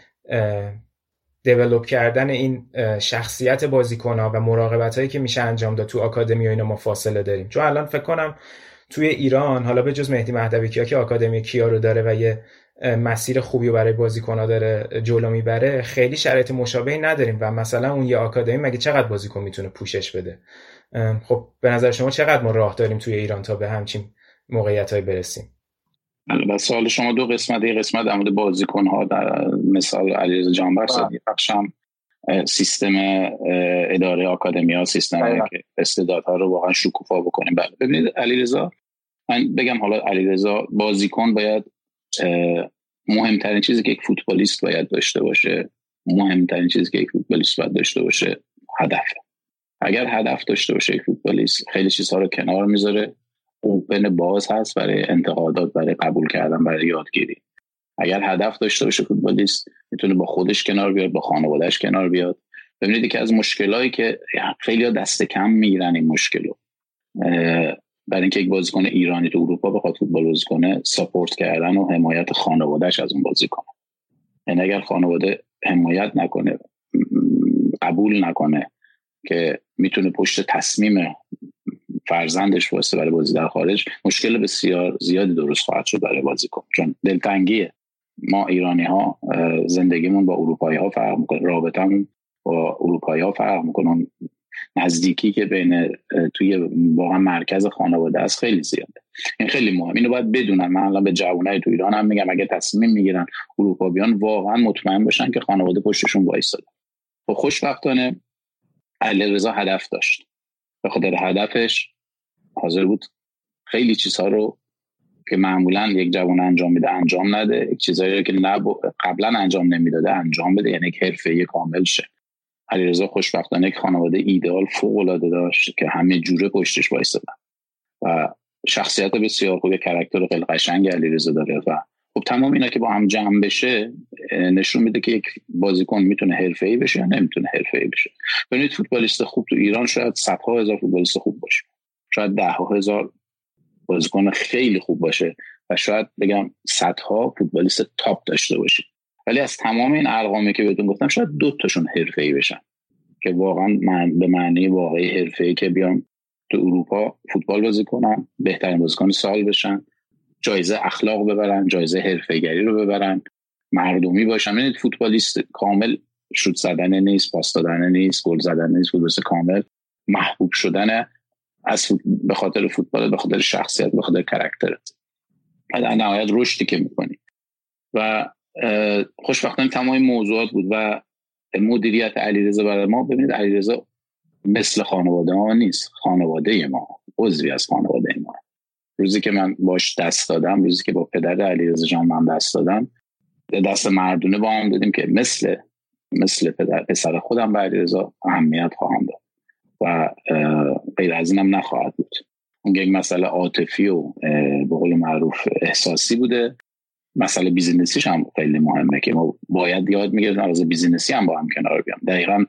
دیولوب کردن این شخصیت بازیکن ها و مراقبت هایی که میشه انجام داد تو آکادمی و اینا ما فاصله داریم. چون الان فکر کنم توی ایران حالا به جز مهدی مهدوی کیا که آکادمی کیا رو داره و یه مسیر خوبی رو برای بازیکن ها داره جلو می‌بره خیلی شرایط مشابهی نداریم و مثلا اون یه آکادمی مگه چقدر بازیکن می‌تونه پوشش بده خب به نظر شما چقدر ما راه داریم توی ایران تا به همچین موقعیت های برسیم و سوال شما دو قسمت یه قسمت در مورد بازیکن ها در مثال علیرضا جانبر بله. بخشم سیستم اداره آکادمی ها سیستم بله. که استعدادها رو واقعا شکوفا بکنیم بله ببینید علیرضا من بگم حالا علیرضا بازیکن باید مهمترین چیزی که یک فوتبالیست باید داشته باشه مهمترین چیزی که یک فوتبالیست باید داشته باشه هدف. اگر هدف داشته باشه یک فوتبالیست خیلی چیزها رو کنار می‌ذاره اوپن باز هست برای انتقادات برای قبول کردن برای یادگیری. اگر هدف داشته باشه فوتبالیست می‌تونه با خودش کنار بیاد با خانوادهش کنار بیاد. ببینید که از مشکلایی که خیلی دست کم می‌گیرن این مشکلو. برای اینکه یک بازیکن ایرانی تو اروپا بخواد فوتبال بازی کنه ساپورت کردن و حمایت خانوادهش از اون بازیکن یعنی اگر خانواده حمایت نکنه قبول نکنه که می‌تونه پشت تصمیم فرزندش واسه برای بازی در خارج مشکل بسیار زیادی درست خواهد شد برای بازیکن چون دلتنگیه. ما ایرانی ها زندگیمون با اروپایی ها فرق می‌کنه رابطمون با اروپایی ها فرق می‌کنه. نزدیکی که بین توی واقعا مرکز خانواده است خیلی زیاده. این خیلی مهم. اینو باید بدونم. من الان به جوانای تو ایران هم میگم اگه تصمیم می‌گیرن اروپا بیان واقعا مطمئن باشن که خانواده پشتشون وایساده خب خوشبختانه علیرضا هدف داشت. به خاطر هدفش حاضر بود خیلی چیزها رو که معمولا یک جوان انجام میده انجام نده. یک چیزهایی رو که قبلا انجام نمی‌داده انجام بده. یعنی یک حرفه کامل شه. علیرضا خوشبختانه یک خانواده ایدئال فوق العاده داشت که همه جوره پشتش وایسادن و شخصیت بسیار خوب کرکتر خیلی قشنگ علیرضا داره و خب تمام اینا که با هم جمع بشه نشون میده که یک بازیکن می‌تونه حرفه‌ای بشه یا نمی‌تونه حرفه‌ای بشه. ببینید فوتبالیست خوب تو ایران شاید صدها هزار فوتبالیست خوب باشه. شاید ده هزار بازیکن خیلی خوب باشه و شاید بگم صدها فوتبالیست تاپ داشته باشه. ولی از تمام این ارقامی که بهتون گفتم شاید دو تاشون حرفه‌ای بشن. که واقعا من به معنی واقعی حرفه‌ای که بیان تو اروپا فوتبال بازی کنن بهترین بازیکن سال بشن جایزه اخلاق ببرن جایزه حرفه‌گری رو ببرن مردمی باشن. ببینید فوتبالیست کامل شوت زدن نیست پاس دادن نیست گل زدن نیست فوتبالیست کامل محبوب شدن از به خاطر فوتبال به خاطر شخصیت به خاطر کرکترت در نهایت رشدی که می‌کنی. و خوشبختانه تمام موضوعات بود و مدیریت علیرضا برای ما ببینید علیرضا مثل خانواده ما نیست. خانواده ما عضوی از خانواده ما. روزی که من باش دست دادم روزی که با پدر علیرضا جان من دست دادم دست مردونه با هم دادیم که مثل مثل پدر پسر خودم به علیرضا اهمیت خواهم داد. و غیر از اینم نخواهد بود. اون یک مسئله عاطفی و به قول معروف احساسی بوده. مسئله business یش هم خیلی مهمه که ما باید یاد می‌گیریم از business ی هم با هم کنار بیام. دقیقا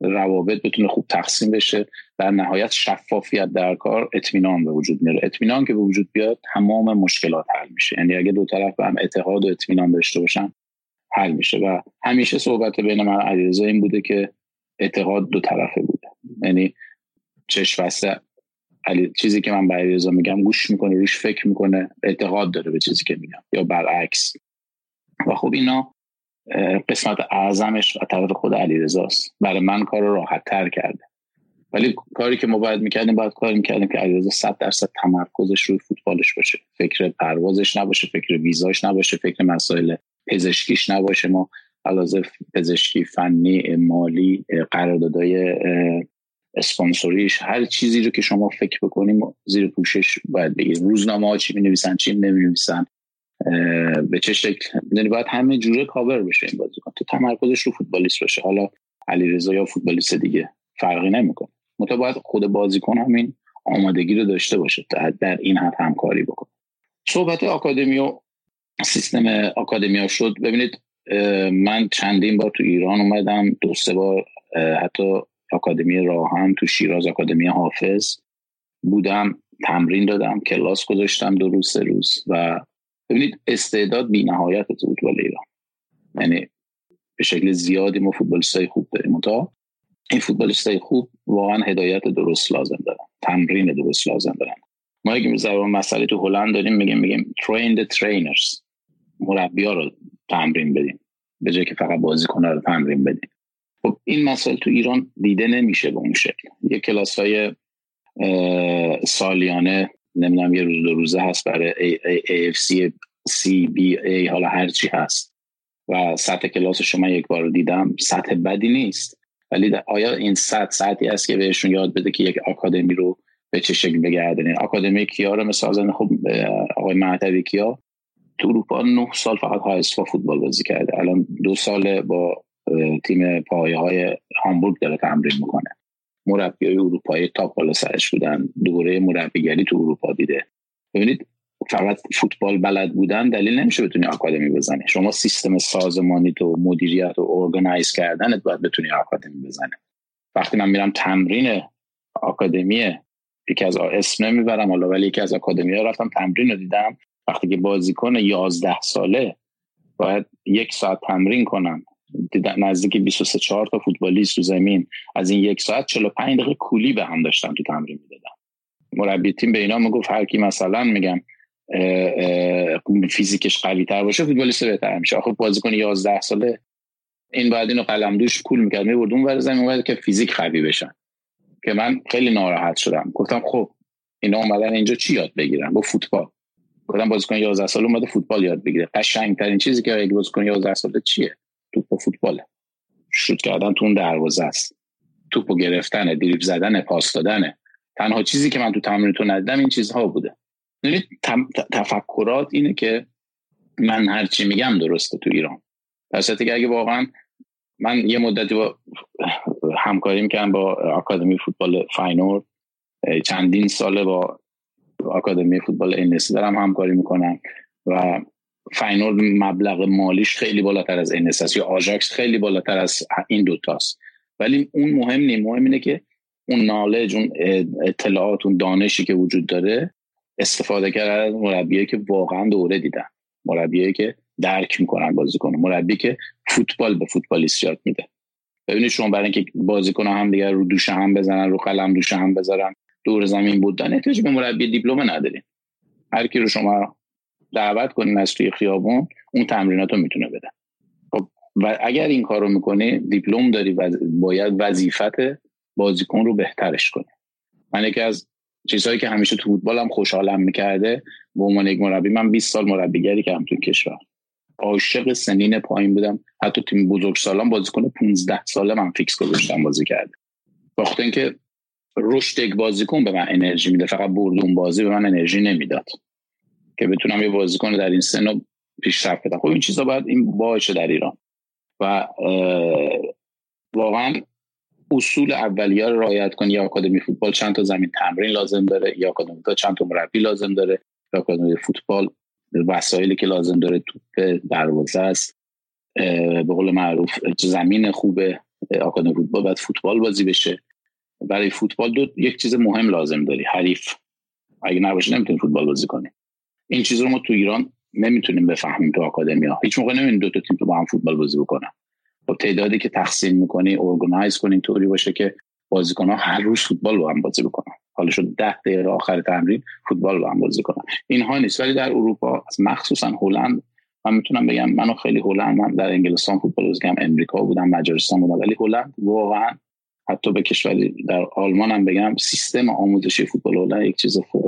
روابط بتونه خوب تقسیم بشه. در نهایت شفافیت در کار اطمینان به وجود میاره. اطمینان که به وجود بیاد تمام مشکلات حل میشه. یعنی اگه دو طرف به هم اتحاد و اطمینان داشته باشن حل میشه. و همیشه صحبت بین من و علیرضا این بوده که اتحاد دو طرفه بوده. یعنی چش علی چیزی که من به علیرضا میگم گوش می‌کنه روش فکر می‌کنه اعتقاد داره به چیزی که میگم یا برعکس. و خب اینا قسمت اعظمش و طرف خود علیرضاست برای من کار رو راحت تر کرده. ولی کاری که ما باید می‌کردیم باید کاری می‌کردیم که علیرضا صد درصد تمرکزش روی فوتبالش باشه. فکر پروازش نباشه فکر ویزاش نباشه فکر مسائل پزشکیش نباشه. ما علاوه پزشکی فنی مالی قراردادهای اسپانسوریش هر چیزی رو که شما فکر بکنیم زیر پوشش باید بگیریم. روزنامه ها چی می نویسن چی نمی نویسن به چه شکل. یعنی باید همه جوره کاور بشه این بازیکن تو تمرکزش رو فوتبالیست باشه. حالا علیرضا یا فوتبالیست دیگه فرقی نمی‌کنه. متا باید خود بازیکن همین آمادگی رو داشته باشه در این حد همکاری بکنه. صحبت آکادمی و سیستم آکادمیا شد. ببینید من چندین بار تو ایران اومدم دو سه بار حتی آکادمی راهن تو شیراز آکادمی حافظ بودم تمرین دادم کلاس گذاشتم دو روز سه روز و ببینید استعداد بی نهایت تو فوتبال ایران. یعنی به شکل زیادی ما فوتبالیستای خوب داریم. تا این فوتبالیستای خوب واقعا هدایت درست لازم دارن. تمرین درست لازم دارن. ما اگه زبان مسئله تو هلند داریم میگیم میگیم train the trainers. مربی رو تمرین بدیم. به جای که فقط بازیکن رو تمرین بدیم. خب این مسئله تو ایران دیده نمیشه به اون شکل. یه کلاس های سالیانه نمی‌دونم یه روز دو روزه هست برای AFC CBA حالا هرچی هست. و سطح کلاس شما یک بار دیدم. سطح بدی نیست. ولی آیا این سطح سطحی است که بهشون یاد بده که یک آکادمی رو به چه شکل بگردنین آکادمی کیا رو مثلا خب آقای معتوی کیا؟ تو اروپا نه سال فقط های فوتبال بازی کرده. الان دو سال با تیم پایه های هامبورگ داره تمرین می‌کنه. مربی های اروپایی تاپ بالا سرش بودن دوره مربیگری تو اروپا دیده. ببینید فقط فوتبال بلد بودن دلیل نمیشه بتونی آکادمی بزنی. شما سیستم سازمانی تو مدیریت و ارگانایز کردنت باید بتونی آکادمی بزنی. وقتی من میرم تمرین آکادمی یکی از اسم نمی‌برم حالا ولی یکی از آکادمی ها رفتم تمرین رو دیدم. وقتی که بازیکن 11 ساله باید یک ساعت تمرین کنن. نزدیک 23 4 تا فوتبالیست تو زمین. از این یک ساعت 45 دقیقه کولی به هم داشتن تو تمرین می‌دادن. مربی تیم به اینا می‌گفت هر کی مثلا میگم فیزیکش قوی تر باشه فوتبالیست بهتر میشه. آخه بازیکن 11 ساله این بعد اینو قلم دوش کول می‌کرد. می‌برد اون ور زمین که فیزیک قوی بشن. که من خیلی ناراحت شدم. گفتم خب اینا اومدن اینجا چی یاد بگیرن؟ با فوتبال. گفتم بازیکن 11 ساله اومده فوتبال یاد بگیره. قشنگ ترین چیزی که اگه بازیکن 11 ساله چیه؟ توپ فوتباله. شوت کردن تو اون دروازه است. توپو گرفتن دریبل زدن پاس دادن تنها چیزی که من تو تمرین تو ندیدم این چیزها بوده. یعنی تفکرات اینه که من هر چی میگم درسته تو ایران. در که اگه واقعا من یه مدتی با همکاری می‌کنم با آکادمی فوتبال فاینورد چندین ساله با آکادمی فوتبال ان‌ای‌سی دارم همکاری می‌کنم و فاینورد مبلغ مالیش خیلی بالاتر از ان‌ای‌سی یا آژاکس خیلی بالاتر از این دوتاست ولی اون مهم نیست مهم اینه که اون knowledge اون اطلاعات اون دانشی که وجود داره استفاده کرد از مربیایی که واقعا دوره دیدن. مربیایی که درک می‌کنن بازیکن. مربی که فوتبال به فوتبالیست یاد میده. ببینید شما برای اینکه بازیکن هم دیگر رو دوش هم بزنن رو قلم دوش هم بذارن دور زمین بودن احتیاج به مربی دیپلم ندارین. هر کی رو شما دعوت کنین از توی خیابون اون تمرینات رو می‌تونه بده. خب و اگر این کار رو می‌کنی دیپلم داری و باید وظیفت بازیکن رو بهترش کنی. من یکی از چیزهایی که همیشه تو فوتبالم خوشحالم می‌کرده به عنوان یک مربی من 20 سال مربیگری کردم تو کشور. عاشق سنین پایین بودم. حتی تیم بزرگ سالان بازیکن 15 ساله من فیکس گذاشتم بازی کرده وقتی اینکه رشد یک بازیکن به من انرژی میده فقط برد اون بازی به من انرژی نمی‌داد. که بتونم یه بازیکن در این سن پیشرفت بدم. خب این چیزا باید این باشه در ایران. و واقعا اصول اولیه رو رعایت کنی یا آکادمی فوتبال چند تا زمین تمرین لازم داره یا آکادمی تا چند تا مربی لازم داره یا آکادمی فوتبال وسایلی که لازم داره توپ دروازه است. به قول معروف زمین خوبه آکادمی فوتبال باید فوتبال بازی بشه. برای فوتبال دو یک چیز مهم لازم داری حریف. اگه نباشه نمی‌تونی فوتبال بازی کنی. این چیز رو ما تو ایران نمی‌تونیم بفهمیم تو آکادمی ها هیچ موقع نمی‌تونیم دو تا تیم تو با هم فوتبال بازی بکنن. با تعدادی که تقسیم می‌کنی ارگانایز کنی طوری باشه که بازیکن ها هر روز فوتبال با هم بازی بکنن. حالا شد ده دقیقه آخر تمرین فوتبال با هم بازی کنن. اینها نیست. ولی در اروپا مخصوصا هلند من می‌تونم بگم منو خیلی هلند من در انگلستان فوتبال بازی کردم امریکا بودم مجارستان بودم. ولی هلند واقعا حتی به کشوری در آلمان هم بگم سیستم آموزشی فوتبال هلند یک چیز فوق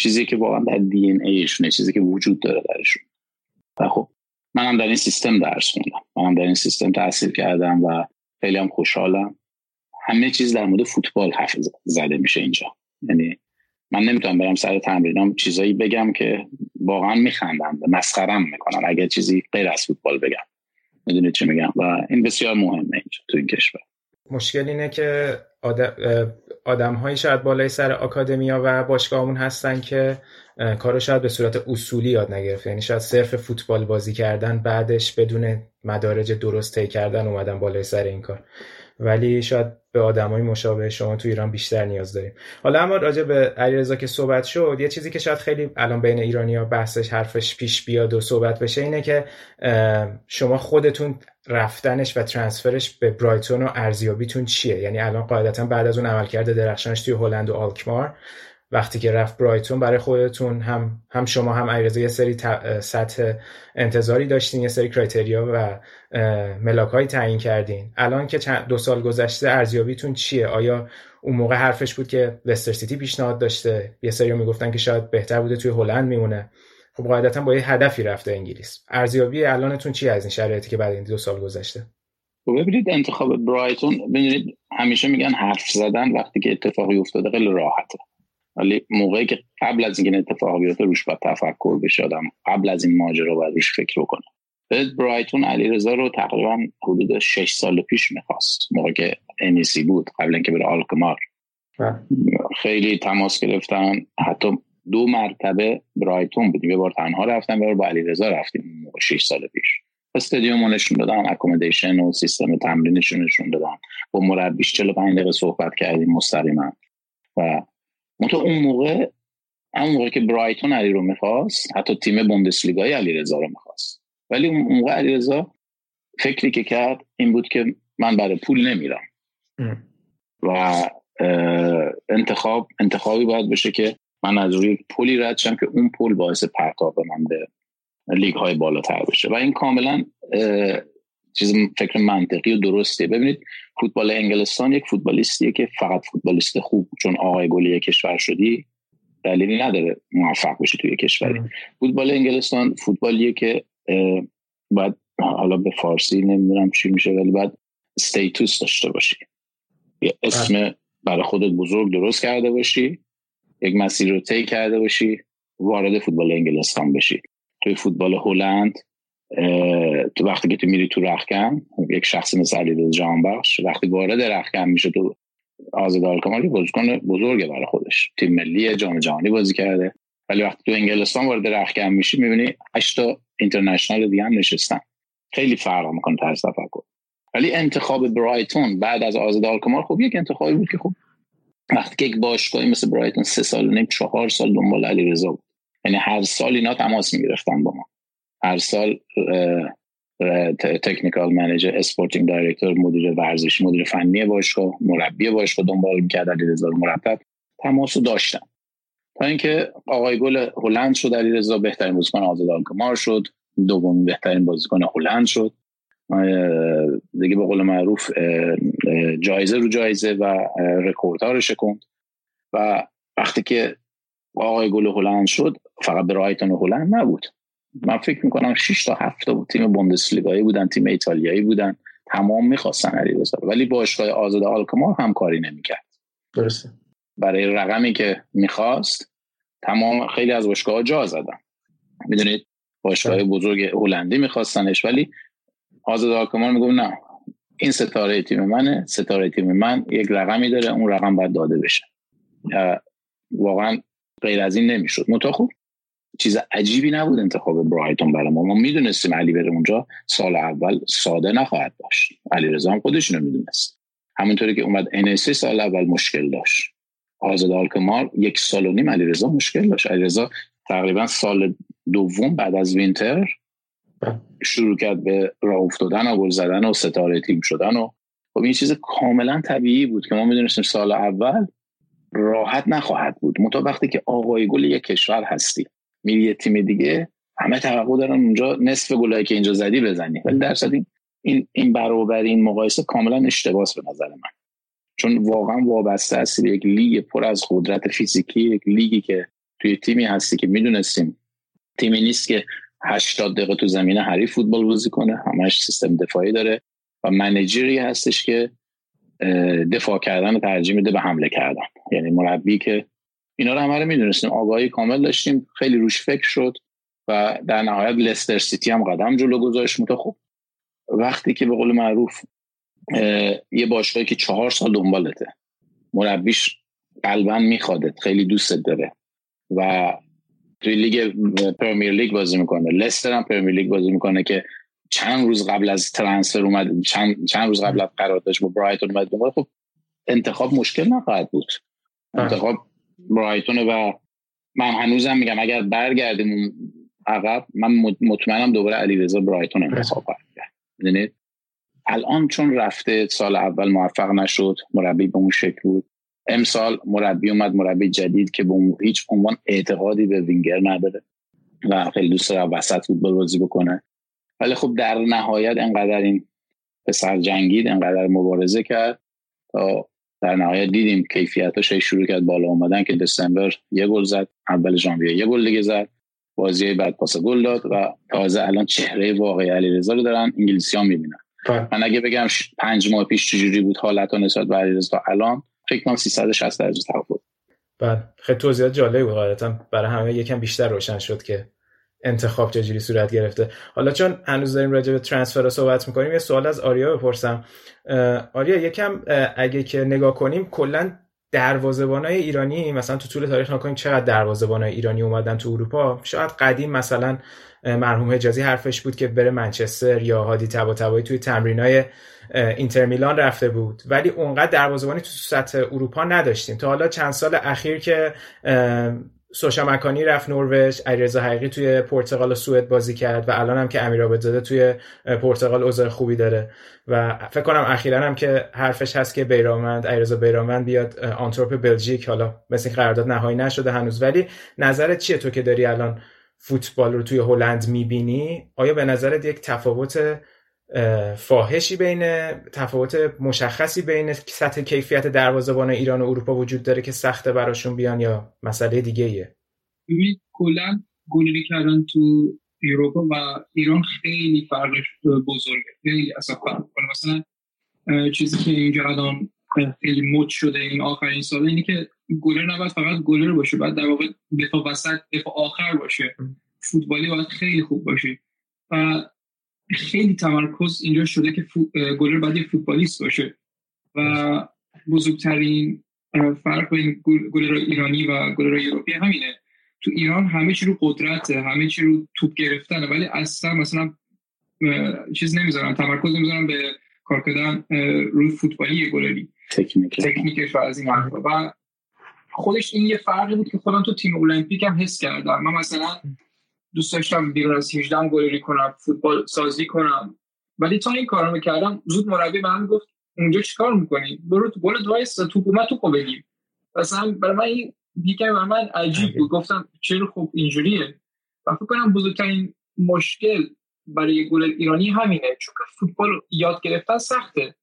چیزی که واقعا در دی ان ایشونه چیزی که وجود داره درشون و خب منم در این سیستم درس خوندم. منم در این سیستم تحصیل کردم و خیلی هم خوشحالم. همه چیز در مورد فوتبال حرف زده میشه اینجا. یعنی من نمی‌تونم برم سر تمرینام چیزایی بگم که واقعا میخندم مسخرم می‌کنم اگر چیزی غیر از فوتبال بگم. می‌دونید چی میگم؟ و این بسیار مهمه اینجا تو این کشور. مشکل اینه که آدم, آدم هایی شاید بالای سر آکادمیا و باشگاهمون هستن که کارو شاید به صورت اصولی یاد نگرفته یعنی شاید صرف فوتبال بازی کردن بعدش بدون مدارج درست طی کردن اومدن بالای سر این کار. ولی شاید به آدمای مشابه شما تو ایران بیشتر نیاز داریم. حالا اما راجع به علیرضا که صحبت شد یه چیزی که شاید خیلی الان بین ایرانیا بحثش حرفش پیش بیاد و صحبت بشه اینه که شما خودتون رفتنش و ترانسفرش به برایتون و ارزیابیتون چیه؟ یعنی الان قاعدتا بعد از اون عملکرد درخشانش توی هلند و آلکمار وقتی که رفت برایتون برای خودتون هم هم شما هم ایرزا یه سری سطح انتظاری داشتین یه سری کرایتریا و ملاک تعیین کردین. الان که دو سال گذشته ارزیابیتون چیه؟ آیا اون موقع حرفش بود که لستر سیتی پیشنهاد داشته؟ یه سری می‌گفتن که شاید بهتر بوده توی هلند میمونه. خب قاعدتا با یه هدفی رفته انگلیس. ارزیابی الانتون چی از این شرایطی که بعد این دو سال گذشته؟ ببینید انتخاب برایتون ببینید همیشه میگن حرف زدن وقتی که اتفاقی افتاده خیلی راحته. ولی موقعی که قبل از اینکه اتفاق بیفته روش باید تفکر بشه آدم قبل از این ماجرا باید روش فکر بکنه. برایتون علیرضا رو تقریبا حدود 6 سال پیش می‌خواست. موقع که انیسی بود قبل اینکه بره آلکمار. بله. خیلی تماس گرفتن. حتی دو مرتبه برایتون بودیم یه بار تنها رفتم یه با علیرضا رفتیم موقع 6 سال پیش. استادیوم نشون دادن اکومدیشن و سیستم تمرینشون نشون دادن. با مربیش 45 دقیقه صحبت کردیم مستقیما. و منتها اون موقع اون موقع که برایتون علی رو می‌خواست حتی تیم بوندسلیگای علی رضا رو می‌خواست. ولی اون موقع علی رضا فکری که کرد این بود که من برای پول نمیرم. و انتخاب انتخابی باید بشه که من از روی پولی رد شم که اون پول باعث پرتاب من به لیگ های بالاتر بشه. و این کاملا چیز فکر منطقی و درستیه ببینید فوتبال انگلستان یک فوتبالیستیه که فقط فوتبالیست خوب چون آقای گلی کشور شدی دلیلی نداره موفق بشی توی کشوری. فوتبال انگلستان فوتبالیه که باید حالا به فارسی نمی‌دونم چی میشه ولی باید استیتوس داشته باشی. یه اسم برای خودت بزرگ درست کرده باشی یک مسیر رو طی کرده باشی وارد فوتبال انگلستان بشی. توی فوتبال هلند تو وقتی که تو میری تو رخکن یک شخص مثل علی جانبخش وقتی وارد رخکن میشه تو آزاد آلکمالی بازیکن بزرگه برای خودش. تیم ملی جام جهانی بازی کرده. ولی وقتی تو انگلستان وارد رخکن میشی می‌بینی 8 تا international دیگه هم نشستن. خیلی فرق می‌کنه طرز تفکر. ولی انتخاب برایتون بعد از آ زد آلکمار خب یک انتخابی بود که خب وقتی که یک باشگاهی مثل برایتون سه سال و نیم چهار سال دنبال علیرضا بود. یعنی هر سال اینا تماس می‌گرفتن با ما. هر سال technical manager sporting director مدیر ورزش مدیر فنی باشگاه مربی باشگاه دنبال می‌کرد علیرضا مرتب تماس رو داشتن تا اینکه آقای گل هلند شد علیرضا بهترین بازیکن آزاد آلکمار شد. دومین بهترین بازیکن هلند شد. دیگه به قول معروف جایزه رو جایزه و رکوردها رو شکند. و وقتی که آقای گل هلند شد فقط به رایتون هلند نبود. من فکر می‌کنم 6 تا 7 تا تیم بوندسلیگایی بودن تیم ایتالیایی بودن تمام می‌خواستن علیرضا ولی باشگاه آزاد آلکمار همکاری نمی‌کرد. درسته. برای رقمی که می‌خواست تمام خیلی از باشگاه ها جا زدن. می‌دونید باشگاه. بزرگ هلندی میخواستنش ولی آزاد آلکمار میگم نه این ستاره تیم منه ستاره تیم من یک رقمی داره اون رقم باید داده بشه. واقعا غیر از این نمی‌شد. متا خوب چیز عجیبی نبود انتخاب برایتون برای ما. ما می‌دونستیم علی بره اونجا سال اول ساده نخواهد داشت. علی رضا هم خودش رو می‌دونست. همونطوری که اومد انسی سال اول مشکل داشت. آزاد آلکمار یک سال و نیم علی رضا مشکل داشت. علی رضا تقریبا سال دوم بعد از وینتر شروع کرد به راه افتادن و گل زدن و ستاره تیم شدن و خب این چیز کاملا طبیعی بود که ما می‌دونستیم سال اول راحت نخواهد بود. متا وقتی که آقای گل یک کشور هستی میری یه تیم دیگه همه توقع دارن اونجا نصف گلایی که اینجا زدی بزنی. ولی درصد این این برابری این مقایسه کاملا اشتباس به نظر من. چون واقعا وابسته هستی به یک لیگ پر از قدرت فیزیکی یک لیگی که توی تیمی هستی که می‌دونستیم تیمی نیست که 80 دقیقه تو زمین حریف فوتبال بازی کنه همش سیستم دفاعی داره و منیجری هستش که دفاع کردن رو ترجیح میده به حمله کردن. یعنی مربی که اینا رو همه رو می‌دونستیم. آگاهی کامل داشتیم. خیلی روش فکر شد و در نهایت لستر سیتی هم قدم جلو گذاشت. منتها خوب وقتی که به قول معروف یه باشگاهی که چهار سال دنبالته مربیش قلبا میخوادت خیلی دوستت داره و توی لیگ Premier League بازی می‌کنه. لستر هم Premier League بازی می‌کنه که چند روز قبل از transfer اومد چند, چند روز قبل از قراردادش با برایتون اومد خب انتخاب مشکل نخواهد بود. انتخاب برایتون و من هنوزم میگم اگر برگردیم عقب من مطمئنم دوباره علیرضا برایتون انتخاب کرد. الان چون رفته سال اول موفق نشد مربی به اون شکل بود. امسال مربی اومد مربی جدید که به هیچ عنوان اعتقادی به وینگر نداره و خیلی دوست داره وسط فوتبال بازی بکنه. ولی خب در نهایت انقدر این پسر جنگید انقدر مبارزه کرد تا در نهایت دیدیم کیفیتاش شروع کرد بالا اومدن که دسامبر یه گل زد اول ژانویه یه گل دیگه زد. بازی بعد پاس گل داد و تازه الان چهره واقعی علیرضا رو دارن انگلیسی ها می‌بینن. بله. من اگه بگم پنج ماه پیش چجوری بود حالت نسبت به علیرضا تا الان فکر کنم 360 درجه تفاوت بله. خیلی توضیحات جالبی بود. غالبا برای همه یکم بیشتر روشن شد که انتخاب چجوری صورت گرفته. حالا چون هنوز داریم راجع به ترانسفر صحبت می‌کنیم یه سوال از آریا بپرسم. آریا یکم اگه که نگاه کنیم کلا دروازه‌بانای ایرانی مثلا تو طول تاریخ نکنیم چقدر دروازه‌بانای ایرانی اومدن تو اروپا؟ شاید قدیم مثلا مرحوم حجازی حرفش بود که بره منچستر یا هادی طباطبایی توی تمرینای اینتر میلان رفته بود. ولی اونقدر دروازه‌بانی تو سطح اروپا نداشتیم. تا حالا چند سال اخیر که سوشا مکانی رفت نروژ علیرضا حقیقی توی پرتغال و سوئد بازی کرد و الان هم که امیر عابدزاده توی پرتغال اوضاع خوبی داره. و فکر کنم اخیرا هم که حرفش هست که بیرامند علیرضا بیرامند بیاد آنتورپ بلژیک حالا مثل قرارداد نهایی نشده هنوز. ولی نظرت چیه تو که داری الان فوتبال رو توی هلند می‌بینی؟ آیا به نظرت یک تفاوت فاحشی بین تفاوت مشخصی بین سطح کیفیت دروازه‌بان ایران و اروپا وجود داره که سخته براشون بیان یا مسئله دیگه ایه. ببینید کلا گلری کردن تو اروپا و ایران خیلی فرقش بزرگه. خیلی اصلا فرق کنه مثلا چیزی که اینجا الان خیلی مد شده این آخرین سال اینه که گلر نباید فقط گلر باشه بعد در واقع دفاع وسط دفاع آخر باشه. فوتبالی باید خیلی خوب باشه. و خیلی تمرکز اینجا شده که فو... گلر باید فوتبالیست باشه و بزرگترین فرق بین گلر ایرانی و گلر اروپی همینه. تو ایران همه چی رو قدرته همه چی رو توپ گرفتنه ولی اصلا مثلا چیز نمی‌ذارن تمرکز نمی‌ذارن به کار کردن روی فوتبالی گلری. تکنیک. تکنیکش و از این و خودش این یه فرقی بود که خودم تو تیم المپیک هم حس کردم. من مثلا دوست داشتم بیرون از 18 گلری کنم فوتبال سازی کنم. ولی تا این کارو می‌کردم زود مربی من گفت اونجا چیکار می‌کنی؟ برو تو گل دوایس تو اومد تو بگیر مثلا برای من این یکم من عجیب بود. گفتم چرا خوب اینجوریه؟ و فکر کنم بزرگترین مشکل برای گل ایرانی همینه چون فوتبال یاد گرفتن سخته.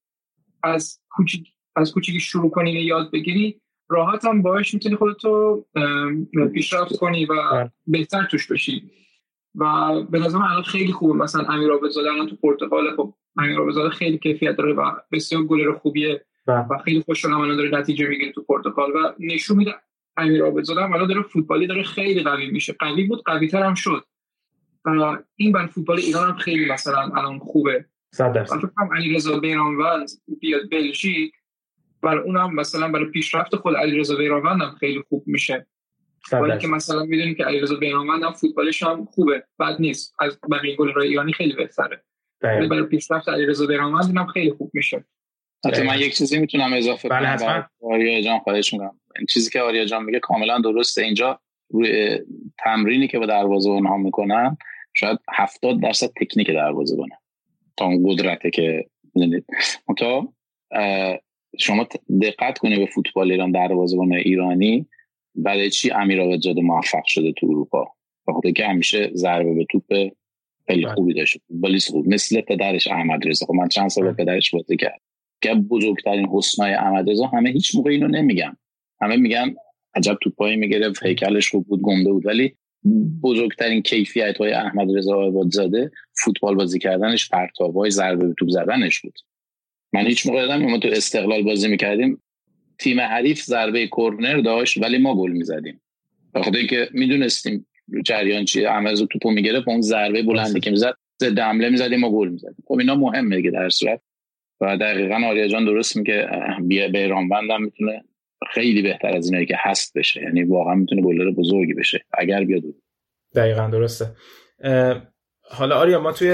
از کوچیک از کوچیکی شروع کنی یاد بگیری راحت هم باش می‌تونی خودتو پیشرفت کنی و بله. بهتر توش بشی. و به نظر من الان خیلی خوبه. مثلا امیر آبادزاده الان تو پرتغال خب امیر آبادزاده خیلی کیفیت داره و بسیار گلر خوبیه بله. و خیلی خوشحالم الان داره نتیجه می‌گیره تو پرتغال و نشون میده امیر آبادزاده هم الان داره فوتبالی داره خیلی قوی میشه. قوی بود قوی تر هم شد. و این بر فوتبال ایران هم خیلی مثلا الان خوبه. صد درصد. علیرضا بیرانوند بیاد بلژیک برای اونم مثلا برای پیشرفت خود علیرضا بیرانوند هم خیلی خوب میشه. ولی که مثلا می‌دونیم که علیرضا بیرانوند هم فوتبالش هم خوبه بد نیست. از بقیه گل ایرانی خیلی بهتره. ولی برای پیشرفت علیرضا بیرانوند هم خیلی خوب میشه. حتی من یک چیزی می‌تونم اضافه بله، کنم آریا جان خواهش می‌کنم. این چیزی که آریا جان میگه کاملا درسته. اینجا روی تمرینی که به دروازه اونها می‌کنن شاید 70 درصد تکنیک دروازه بانه تا اون قدرته که می‌دونید. شما دقت کنید به فوتبال ایران دروازه‌بان ایرانی برای چی امیر آبادزاده موفق شده تو اروپا؟ بخاطر که همیشه ضربه به توپ خیلی بله. خوبی داشت. فوتبالیست خوب. مثل پدرش احمد رضا. خب من چند سال بله. پدرش بازی کرد که بزرگترین حسنای احمد رضا همه هیچ موقع اینو نمیگن. همه میگن عجب توپایی می‌گرفت هیکلش خوب بود گنده بود. ولی بزرگترین کیفیت های احمد رضا آبادزاده فوتبال بازی کردنش پرتاب ضربه به توپ زدنش بود. من هیچ موقع یادم ما تو استقلال بازی می‌کردیم. تیم حریف ضربه کورنر داشت ولی ما گل می‌زدیم. بخاطر اینکه می‌دونستیم جریان چیه عمز توپو می‌گرفت اون ضربه بلندی که می‌زد ضد حمله می‌زدیم ما گل می‌زدیم. خب اینا مهمه دیگه در صورت. و دقیقا آریا جان درست میگه بیران بندم می‌تونه خیلی بهتر از اینایی که هست بشه. یعنی واقعا می‌تونه گلر بزرگی بشه اگر بیاد دقیقا درسته. حالا آریا ما توی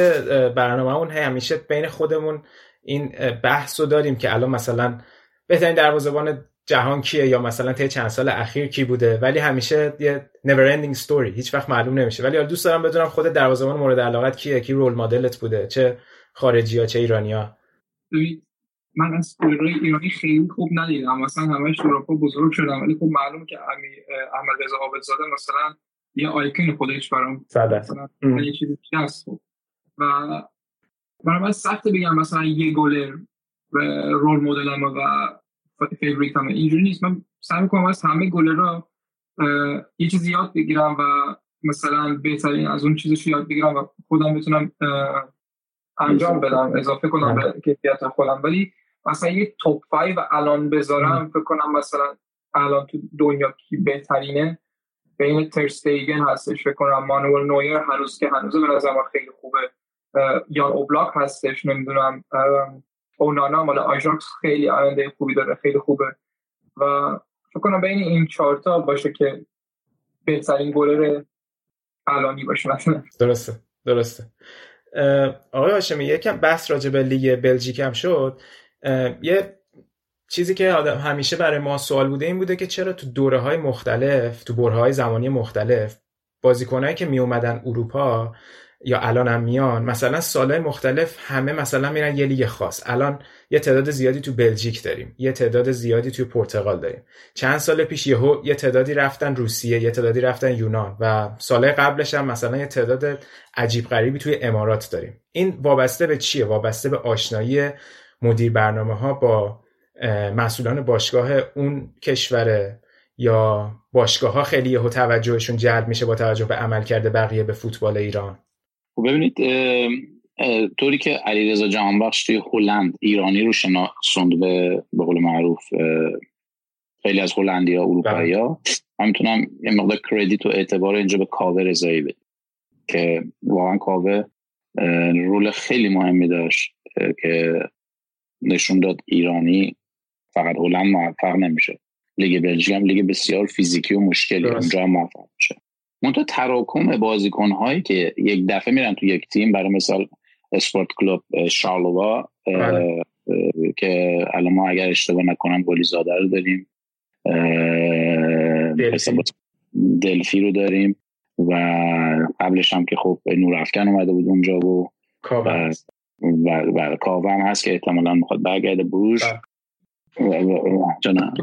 برنامه اون همیشه بین خودمون این بحث رو داریم که الان مثلا بهترین دروازه‌بان جهان کیه یا مثلا طی چند سال اخیر کی بوده؟ ولی همیشه یه never ending story هیچ وقت معلوم نمیشه. ولی دوست دارم بدونم خود دروازه‌بان مورد علاقت کیه کی رول مدلت بوده؟ چه خارجی ها چه ایرانی ها من از روی ایرانی خیلی خوب ندیدم. مثلا همش اروپا بزرگ شدم ولی خب معلوم که احمد رضا عابدزاده مثلا یه آیکون خودش برام مثلا یه چیزی هست خب. و برای من سخت بگم مثلا یه گلر role model م و favorite همه اینجوری نیست. من سعی می‌کنم از همه گلرها یه چیزی یاد بگیرم و مثلا بهترین از اون چیزش یاد بگیرم و خودم بتونم انجام بدم اضافه کنم به کیفیت خودم. ولی مثلا یه top 5 و الان بذارم فکر کنم مثلا الان تو دنیا کی بهترینه. بین ترستیگن هستش فکر کنم مانوئل نویر هنوز که هنوز به نظر خیلی خوبه. یان اوبلاک هستش نمی‌دونم اونانا مال آژاکس خیلی آینده خوبی داره خیلی خوبه. و فکر کنم بین این چهارتا باشه که بهترین گلر الانی باشه مثلا. درسته درسته. آقای هاشمی یکم بحث راجع به لیگ بلژیک هم شد. یه چیزی که همیشه برای ما سوال بوده این بوده که چرا تو دوره های مختلف تو بره های زمانی مختلف بازیکنایی که می اومدن اروپا یا الان هم میان مثلا سالهای مختلف همه مثلا میرن یه لیگ خاص. الان یه تعداد زیادی تو بلژیک داریم یه تعداد زیادی تو پرتغال داریم. چند سال پیش یهو یه تعدادی رفتن روسیه یه تعدادی رفتن یونان و سالهای قبلش هم مثلا یه تعداد عجیب غریبی توی امارات داریم. این وابسته به چیه؟ وابسته به آشنایی مدیر برنامه ها با مسئولان باشگاه اون کشور یا باشگاه ها خیلی یهو توجهشون جلب میشه با توجه به عمل کرده بقیه به فوتبال ایران. خب ببینید طوری که علیرضا جهانبخش توی هلند ایرانی رو شناسوند به به قول معروف خیلی از هلندی ها اروپایی ها من می‌تونم یه مقدار کردیت و اعتبار اینجا به کاوه رضایی بدیم که واقعا کاوه رول خیلی مهمی داشت که نشون داد ایرانی فقط هلند موفق نمیشه. لیگ بلژیک هم لیگ بسیار فیزیکی و مشکلی اونجا هم موفق میشه. منتها تراکم بازیکن هایی که یک دفعه میرن تو یک تیم برای مثال اسپورت کلوب شارلروا بله. که الان ما اگر اشتباه نکنم قلی زاده رو داریم دلفی. رو داریم و قبلش هم که خب نور افکن اومده بود اونجا و و, و, کاوه هم هست که احتمالا می‌خواد برگرده بروش بله. جانم.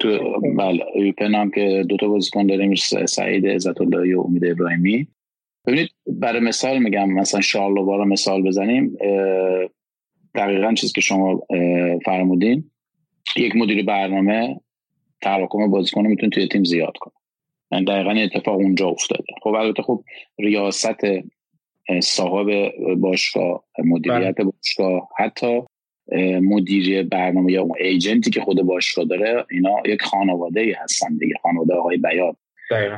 تو بله یوپن هم که دوتا بازیکن داریم سعید عزت الله و امید ابراهیمی. ببینید برای مثال میگم مثلا شارلو رو مثال بزنیم. دقیقا چیزی که شما فرمودین. یک مدیر برنامه تراکم بازیکن می‌تونه توی تیم زیاد کنه. یعنی دقیقا اتفاق اونجا افتاده. خب البته خب ریاست صاحب باشگاه مدیریت بله. باشگاه حتی مدیری برنامه یا اون ایجنتی که خود باشگاه داره اینا یک خانواده ای هستن دیگه خانواده آقای بیاد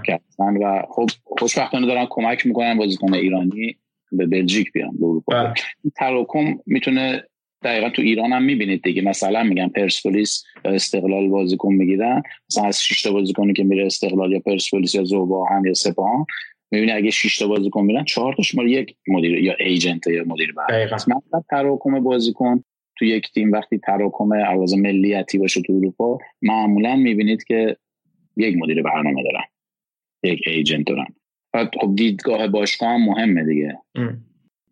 که و خب خوشبختانه دارن کمک می‌کنن بازیکن ایرانی به بلژیک بیان به اروپا. بله. تراکم می‌تونه دقیقا تو ایران هم می‌بینید دیگه. مثلا میگن پرسپولیس یا استقلال بازیکن می‌گیرن. مثلا از 6 تا بازیکنی که میره استقلال یا پرسپولیس یا زوباهن یا سپاهان می‌بینی اگه 6 تا بازیکن میرن 4 تاش مال یک مدیر یا ایجنت یا مدیر برنامه مثلا تراکم بازیکن تو یک تیم وقتی تراکم عوض ملیتی باشه تو اروپا معمولا می‌بینید که یک مدیر برنامه دارن یک ایجنت دارن. خب دیدگاه باشگاه هم مهمه دیگه.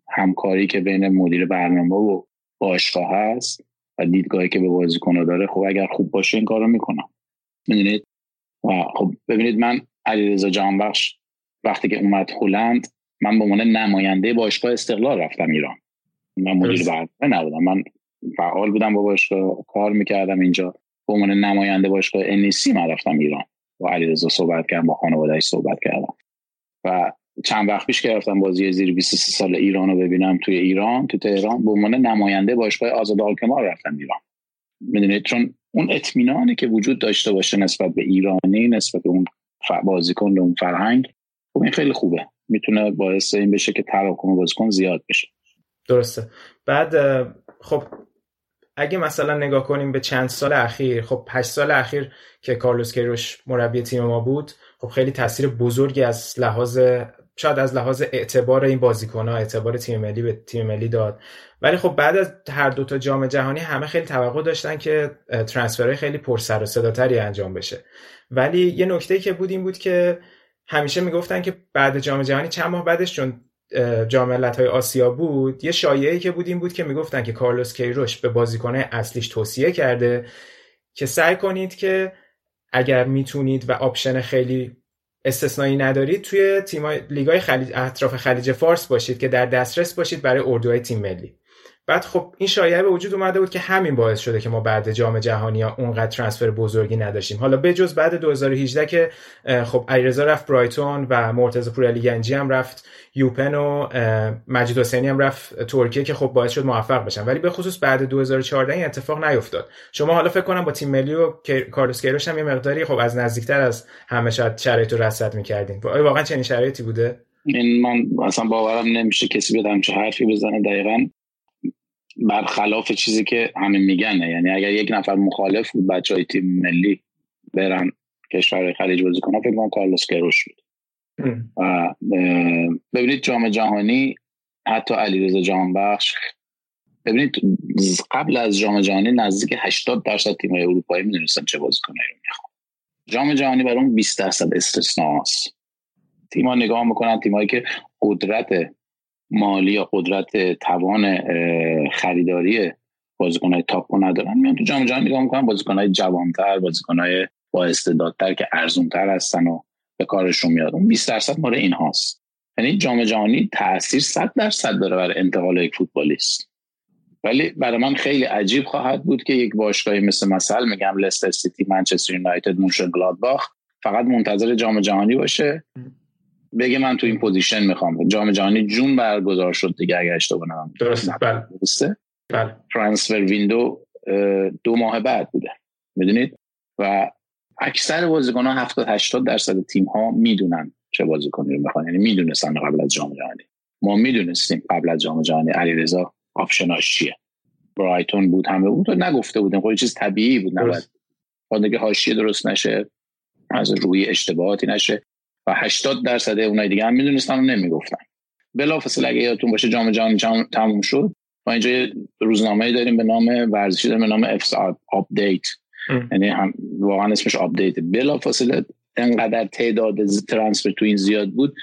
همکاری که بین مدیر برنامه و باشگاه هست و دیدگاهی که به بازیکن داره خب اگر خوب باشه این کارو می‌کنم می‌دونید؟ و خب ببینید من علیرضا جانبخش وقتی که اومد هلند من به عنوان نماینده باشگاه استقلال رفتم ایران. من مدیر برنامه نبودم. من فعال بودم با باشگاه کار می‌کردم اینجا. به عنوان نماینده باشگاه انیسی من رفتم ایران. با علیرضا صحبت کردم با خانوادهش صحبت کردم. و چند وقت پیش که رفتم بازی زیر 23 سال ایران رو ببینم توی ایران تو تهران. به عنوان نماینده باشگاه آزاد آلکمال رفتم ایران. می‌دونید؟ چون اون اطمینانی که وجود داشته باشه نسبت به ایرانی نسبت به اون بازیکن اون فرهنگ خب این خیلی خوبه. می‌تونه باعث این بشه که تراکم بازیکن زیاد بشه. درسته. بعد خب اگه مثلا نگاه کنیم به چند سال اخیر خب 8 سال اخیر که کارلوس کیروش مربی تیم ما بود خب خیلی تاثیر بزرگی از لحاظ شاید از لحاظ اعتبار این بازیکن ها اعتبار تیم ملی به تیم ملی داد. ولی خب بعد از هر دو تا جام جهانی همه خیلی توقع داشتن که transfer های خیلی پر سر و صداتری انجام بشه. ولی یه نکته که بود این بود که همیشه می‌گفتن که بعد جام جهانی چند ماه بعدش چون جام های آسیا بود یه شایعه که بود این بود که می‌گفتن که کارلوس کیروش به بازیکنهای اصلیش توصیه کرده که سعی کنید که اگر می‌تونید و option خیلی استثنایی ندارید توی تیمای لیگای خلیج اطراف خلیج فارس باشید که در دسترس باشید برای اردوهای تیم ملی. بعد خب این شایعه به وجود اومده بود که همین باعث شده که ما بعد جام جهانی ها اونقدر ترانسفر بزرگی نداشتیم. حالا بجز بعد 2018 که خب علیرضا رفت برایتون و مرتضی پورعلی گنجی هم رفت یوپن و مجید حسینی هم رفت ترکیه که خب باعث شد موفق بشن. ولی به خصوص بعد 2014 این اتفاق نیفتاد. شما حالا فکر کنم با تیم ملی و کارلوس کیروش هم یه مقداری خب از نزدیکتر از همه شاید شرایط رو رصد می‌کردین واقعا چنین شرایطی بوده؟ من اصلا باورم نمیشه کسی بدم چه حرفی بزنه دقیقا. برخلاف چیزی که همه میگن یعنی اگر یک نفر مخالف بود بچه های تیم ملی برن کشور خلیج بازی کنن فکر کنم کارلوس کروش بود. و ببینید جام جهانی حتی علیرضا جهانبخش ببینید قبل از جام جهانی نزدیک 80 درصد تیم‌های اروپایی می‌دونستن چه بازیکنایی رو می‌خوان. جام جهانی برای اون 20 درصد استثناست. تیم‌ها نگاه می‌کنن تیمایی که قدرت مالی یا قدرت توان خریداری بازیکنهای تاپ رو ندارن. میان تو جام جهانی نگاه می‌کنن بازیکنهای جوانتر بازیکنهای با استعدادتر که ارزونتر هستن و به کارشون میاد. اون 20 درصد مال این هاست. یعنی جام جهانی تاثیر 100 درصد داره برای انتقال یک فوتبالیست. ولی برای من خیلی عجیب خواهد بود که یک باشگاهی مثل مثل میگم لستر سیتی منچستر یونایتد مونشن گلادباخ فقط منتظر جام جهانی باشه. بگه من تو این position می‌خوام. جام جهانی June برگزار شد دیگه اگه اشتباه نکنم. درسته. بله. درسته؟ بله. transfer window دو ماه بعد بوده. می‌دونید؟ و اکثر بازیکن ها 70 80 درصد تیم ها می‌دونن چه بازیکنی رو می‌خوان. یعنی می‌دونستن قبل از جام جهانی. ما می‌دونستیم قبل از جام جهانی علیرضا option اش چیه. برایتون بود همه. بود نگفته بودیم. خب چیز طبیعی بود. نباید. دیگه حاشیه درست نشه. از روی اشتباهاتی نشه. و 80 درصد اونای دیگه هم می‌دونستن و نمی‌گفتن. بلافاصله اگه یادتون باشه جام جهانی جام تموم شد ما اینجا روزنامه داریم به نام ورزشی داریم به نام اف update یعنی هم واقعا اسمش update بلافاصله انقدر تعداد transfer تو این زیاد بود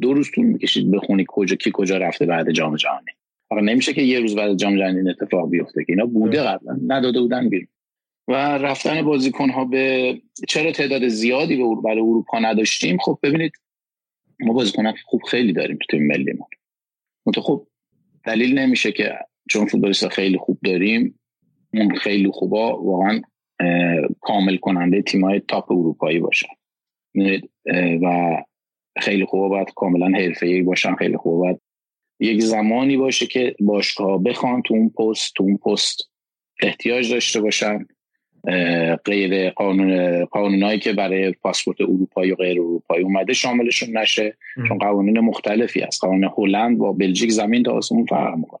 دو روز طول می‌کشید بخونی کجا کی کجا رفته بعد جام جهانی. آقا نمیشه که یه روز بعد جام جهانی این اتفاق بیفته که اینا بوده قبلا نداده بودن بیرون. و رفتن بازیکن ها به چرا تعداد زیادی به برای اروپا نداشتیم خب ببینید ما بازیکن خوب خیلی داریم تو تیم ملیمون. خب دلیل نمیشه که چون فوتبالیست خیلی خوب داریم اون خیلی خوبا واقعا کامل کننده تیمای تاپ اروپایی باشن. و خیلی خوبا باید کاملا حرفه‌ای باشن خیلی خوبا باید یک زمانی باشه که باشگاه بخوان تو اون پست تو اون پست احتیاج داشته باشن. غیر قانون قانونایی که برای پاسپورت اروپایی و غیر اروپایی اومده شاملشون نشه چون قوانین مختلفی از قانون هلند با بلژیک زمین تا آسمون فرق می‌کنه.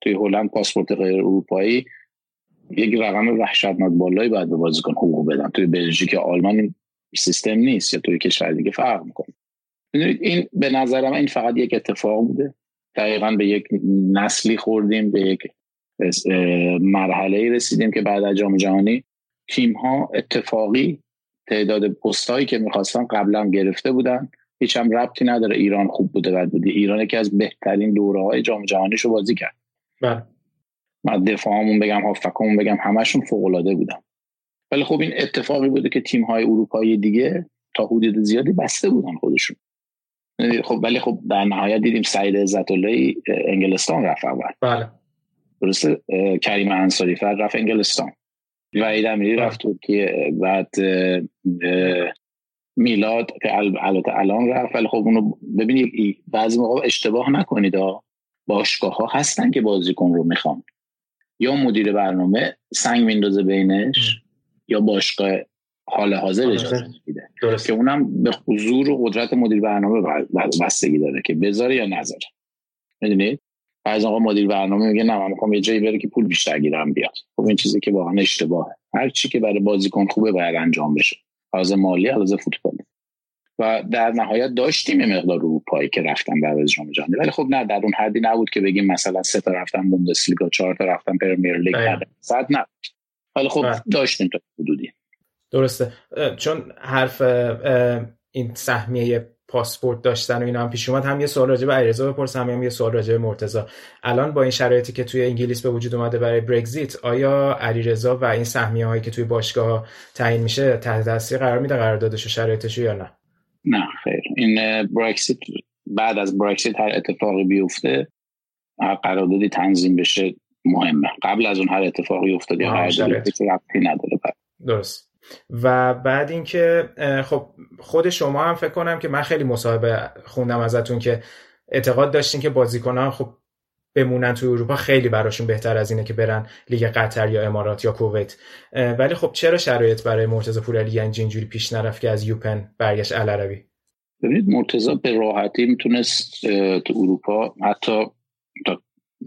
توی هلند پاسپورت غیر اروپایی یک رقم وحشتناک بالایی باید به بازیکن حقوق بدن. توی بلژیک آلمان این سیستم نیست یا توی کشور دیگه فرق می‌کنه. این به نظر من این فقط یک اتفاق بوده. دقیقا به یک نسلی خوردیم به یک مرحله رسیدیم که بعد از جام جهانی تیم ها اتفاقی تعداد پستایی که می‌خواستن قبلا گرفته بودن هیچ هم ربطی نداره ایران خوب بوده بعد بوده. ایران که از بهترین دوره های جام جهانیشو بازی کرد. بله. من دفاعمون بگم هافکمون بگم همشون فوق العاده بودن. ولی خب این اتفاقی بوده که تیم های اروپایی دیگه تا حدود زیادی بسته بودن خودشون. خب ولی خب در نهایت دیدیم سعید عزت انگلستان رفت اول. بله. درسته؟ کریم انصاری فرد رفت انگلستان. وحید امیری. رفت ترکیه. بعد میلاد که البته الان رفت ولی خب اونو ببینید بعضی موقع اشتباه نکنید باشگاه ها هستن که بازیکن رو می‌خوان. یا مدیر برنامه سنگ میندازه بینش یا باشگاه حال حاضر اجازه میده. که اونم به حضور و قدرت مدیر برنامه بستگی داره که بذاره یا نذاره. می‌دونید بعضی آقا مدیر برنامه میگه نه من می‌خوام یه جایی بره که پول بیشتر گیرم بیاد. خب این چیزی که واقعا اشتباهه. هر چی که برای بازیکن خوبه باید انجام بشه. از مالی از فوتبالی و در نهایت داشتیم یه مقدار اروپایی که رفتن به جام جهانی. ولی خب نه در اون حدی نبود که بگیم مثلا سه تا رفتن بوندسلیگا چهار تا رفتن پرمیر لیگ صد نبود. ولی خب بله. داشتیم تا حدودی. درسته. چون حرف این سهمیه پاسپورت داشتن و اینا هم پیش اومد. هم یه سوال راجع به علیرضا بپرسم هم یه سوال راجع به مرتضی. الان با این شرایطی که توی انگلیس به وجود اومده برای برگزیت آیا علیرضا و این سهمیه هایی که توی باشگاه تعیین میشه تحت تاثیر قرار میده قراردادش و شرایطش یا نه؟ نه خیر. این برگزیت بعد از برگزیت هر اتفاقی بیفته قراردادی تنظیم بشه مهمه. قبل از اون هر اتفاقی افتاده قراردادی نداره. درست. و بعد اینکه خب خود شما هم فکر کنم که من خیلی مصاحبه خوندم ازتون که اعتقاد داشتین که بازیکنان خب بمونن توی اروپا خیلی براشون بهتر از اینه که برن لیگ قطر یا امارات یا کویت. ولی خب چرا شرایط برای مرتضی پورعلی یعنی اینجوری پیش نرفت که از یوپن برگشت العربی ببینید مرتضی به راحتی می‌تونست تو اروپا حتی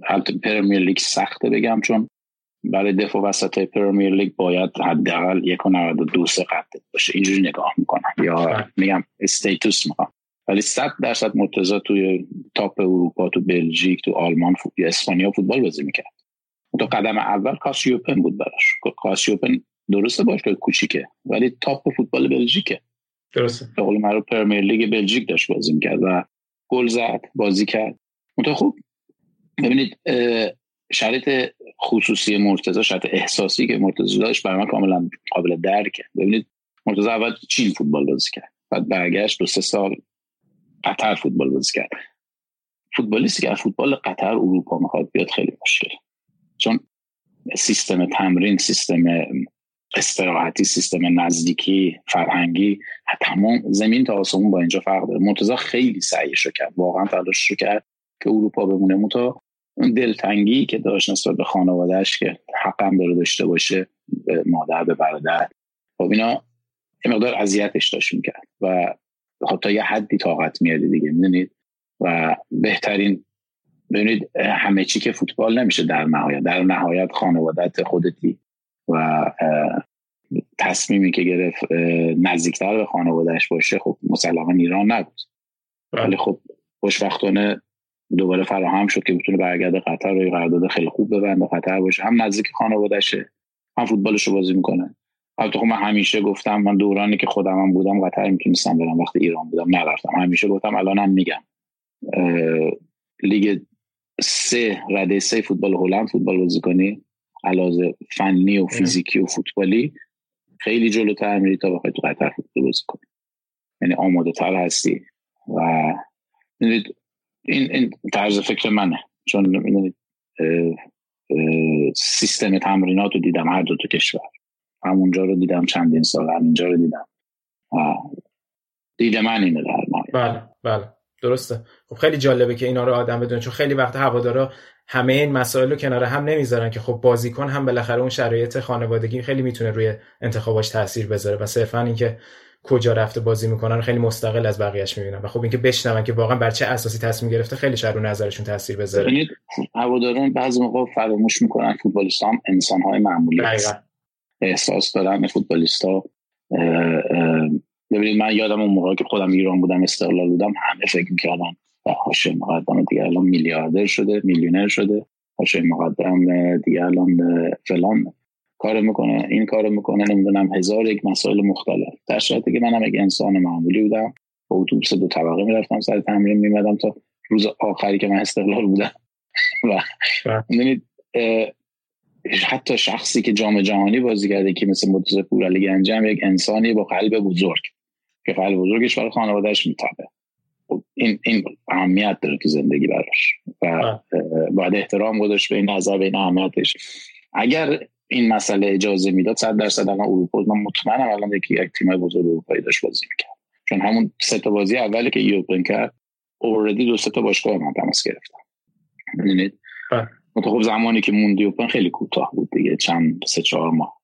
حتی پرمیر لیگ سخته بگم چون برای دفاع وسط پرمیر لیگ باید حداقل یک و دو سه قد باشه. اینجوری نگاه می‌کنم. یا بله. میگم استیتوس می‌خوام. ولی صد درصد مرتضی توی تاپ اروپا تو بلژیک تو آلمان فوت... اسپانیا فوتبال بازی می‌کرد. تو قدم اول کاسیوپن بود براش. کاسیوپن درسته باشه کوچیکه ولی تاپ فوتبال بلژیکه. درسته. به قول معروف پرمیر لیگ بلژیک داشت بازی می‌کرد و گل زد بازی کرد. تو خوب ببینید شرط خصوصی مرتضی شرط احساسی که مرتضی داشت برای من کاملا قابل درکه ببینید مرتضی اول چین فوتبال بازی کرد بعد برگشت دو سه سال قطر فوتبال بازی کرد. فوتبالیستی که از فوتبال قطر اروپا می‌خواد بیاد خیلی مشکل. چون سیستم تمرین سیستم استراحتی سیستم نزدیکی فرهنگی تمام زمین تا آسمون با اینجا فرق داره. مرتضی خیلی سعیش کرد واقعا تلاش رو کرد که اروپا بمونه. متا اون دلتنگی که داشت نسبت به خانوادهش که حقم داره داشته باشه به مادر به برادر. خب اینا یه مقدار اذیتش داشت می‌کرد و حتی یه حدی طاقت میادی دیگه می‌دونید؟ و بهترین ببینید همه چی که فوتبال نمیشه در نهایت. در نهایت خانوادت خودتی و تصمیمی که گرفت نزدیکتر به خانوادهش باشه خب مسلما ایران نبود. بله. ولی خب خوشبختانه دوباره فراهم شد که بتونه برگرده قطر و قرارداد خیلی خوب ببنده قطر باشه. هم نزدیک خانوادهشه هم فوتبالش رو بازی می‌کنه. البته خب من همیشه گفتم من دورانی که خودم هم بودم قطر می‌تونستم برم. وقتی ایران بودم نرفتم. همیشه گفتم الانم میگم. لیگ سه رده سه فوتبال هلند فوتبال بازی کنی علاوه فنی و فیزیکی و فوتبالی خیلی جلوتر میری تا بخوای تو قطر فوتبال بازی کنی. یعنی آماده تر هستی. و این, این طرز فکر منه. چون سیستم تمرینات رو دیدم هر دو تا کشور. همونجا رو دیدم چندین سال همینجا رو دیدم. دیده من اینه در بله بله. درسته. خب خیلی جالبه که اینا رو آدم بدونه. چون خیلی وقت هوادارا همه این مسائل رو کنار هم نمی‌ذارن که خب بازیکن هم بالاخره اون شرایط خانوادگی خیلی می‌تونه روی انتخاباش تاثیر بذاره. و صرفا اینکه کجا رفته بازی می‌کنن خیلی مستقل از بقیهش می‌بینن و خب اینکه بشنون که واقعا بر چه اساسی تصمیم گرفته خیلی رو نظرشون تاثیر بذاره. ببینید هواداران بعضی موقع فراموش می‌کنن فوتبالیست هم انسان های معمولی هست. احساس دارن فوتبالیست ها ببینید من یادم اون موقع که خودم ایران بودم استقلال بودم همه فکر می‌کردن هاشم مقدم دیگه الان میلیاردر شده میلیونر شده هاشم مقدم دیگه الان فلان. کار می‌کنه این کار می‌کنه نمی‌دونم هزار یک مسائل مختلف. در صورتی که منم یک انسان معمولی بودم. با اتوبوس دو طبقه می‌رفتم سر تمرین میمدم تا روز آخری که من استقلال بودم. و می‌دونید حتی شخصی که جام جهانی بازی کرده که مثل مرتضی پورعلی گنجم یک انسانی با قلب بزرگ. که قلب بزرگش برای خانوادهش میتابه. خب این این اهمیت داره تو زندگی براش. و باید احترام گذاشت به این نظر به این اهمیتش. اگر این مسئله اجازه می‌داد صد درصد الان اروپا من مطمئنم الان یکی یک تیم بزرگ اروپایی داشت بازی می‌کرد. چون همون سه تا بازی اولی که یوپن کرد اوردی دو سه تا باشگاه من تماس گرفتم ببینید خب زمانی که موندی اوپن خیلی کوتاه بود دیگه چند سه چهار ماه.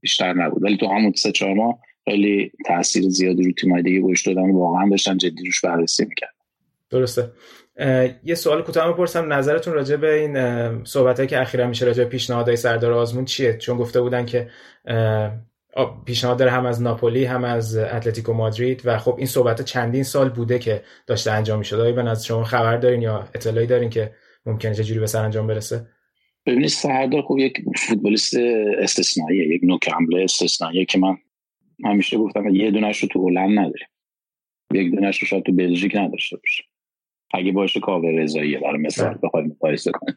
بیشتر نبود. ولی تو همون سه چهار ماه خیلی تاثیر زیادی رو تیمای دیگه گوش دادن واقعا داشتن جدی روش بررسی می‌کرد درسته. یه سوال کوتاه بپرسم. نظرتون راجع به این صحبتایی که اخیرا میشه راجع به پیشنهادهای سردار آزمون چیه؟ چون گفته بودن که پیشنهاد داره هم از ناپولی هم از اتلتیکو مادرید و خب این صحبت چندین سال بوده که داشته انجام می‌شد. آیا به نظر شما خبر دارین یا اطلاعی دارین که ممکنه چه جوری به سر انجام برسه؟ ببینید سردار خب یک فوتبالیست استثنائیه یک نوک حمله استثنائیه که من همیشه گفتم یه دونش رو تو هلند نداره یک دونش رو شاید تو بلژیک نداشته باشه اگه باشه کاوه رضاییه برای مثال بله. بخوایم مقایسه کنیم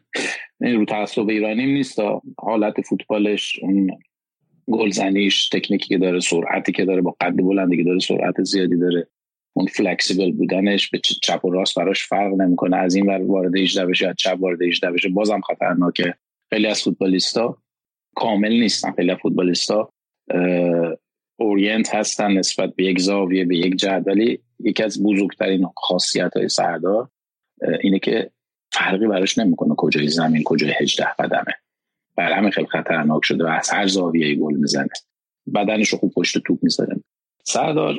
این رو تعصب ایرانی نیست. حالت فوتبالش اون گلزنیش تکنیکی که داره سرعتی که داره با قد بلندی که داره سرعت زیادی داره. اون فلکسیبل بودنش به چپ و راست براش فرق نمی‌کنه. از این ور وارد 18 بشه یا چپ وارد 18 بشه بازم خطرناکه. خیلی از فوتبالیستا کامل نیستن. خیلی از فوتبالیستا اورینت هستن نسبت به یک زاویه به یک جهت. ولی یکی از بزرگترین خاصیت های سردار اینه که فرقی براش نمی‌کنه کجای زمین کجای 18 قدمه. بر همین خیلی خطرناک شده و از هر زاویه گل می‌زنه. بدنش رو خوب پشت توپ می‌زنه سردار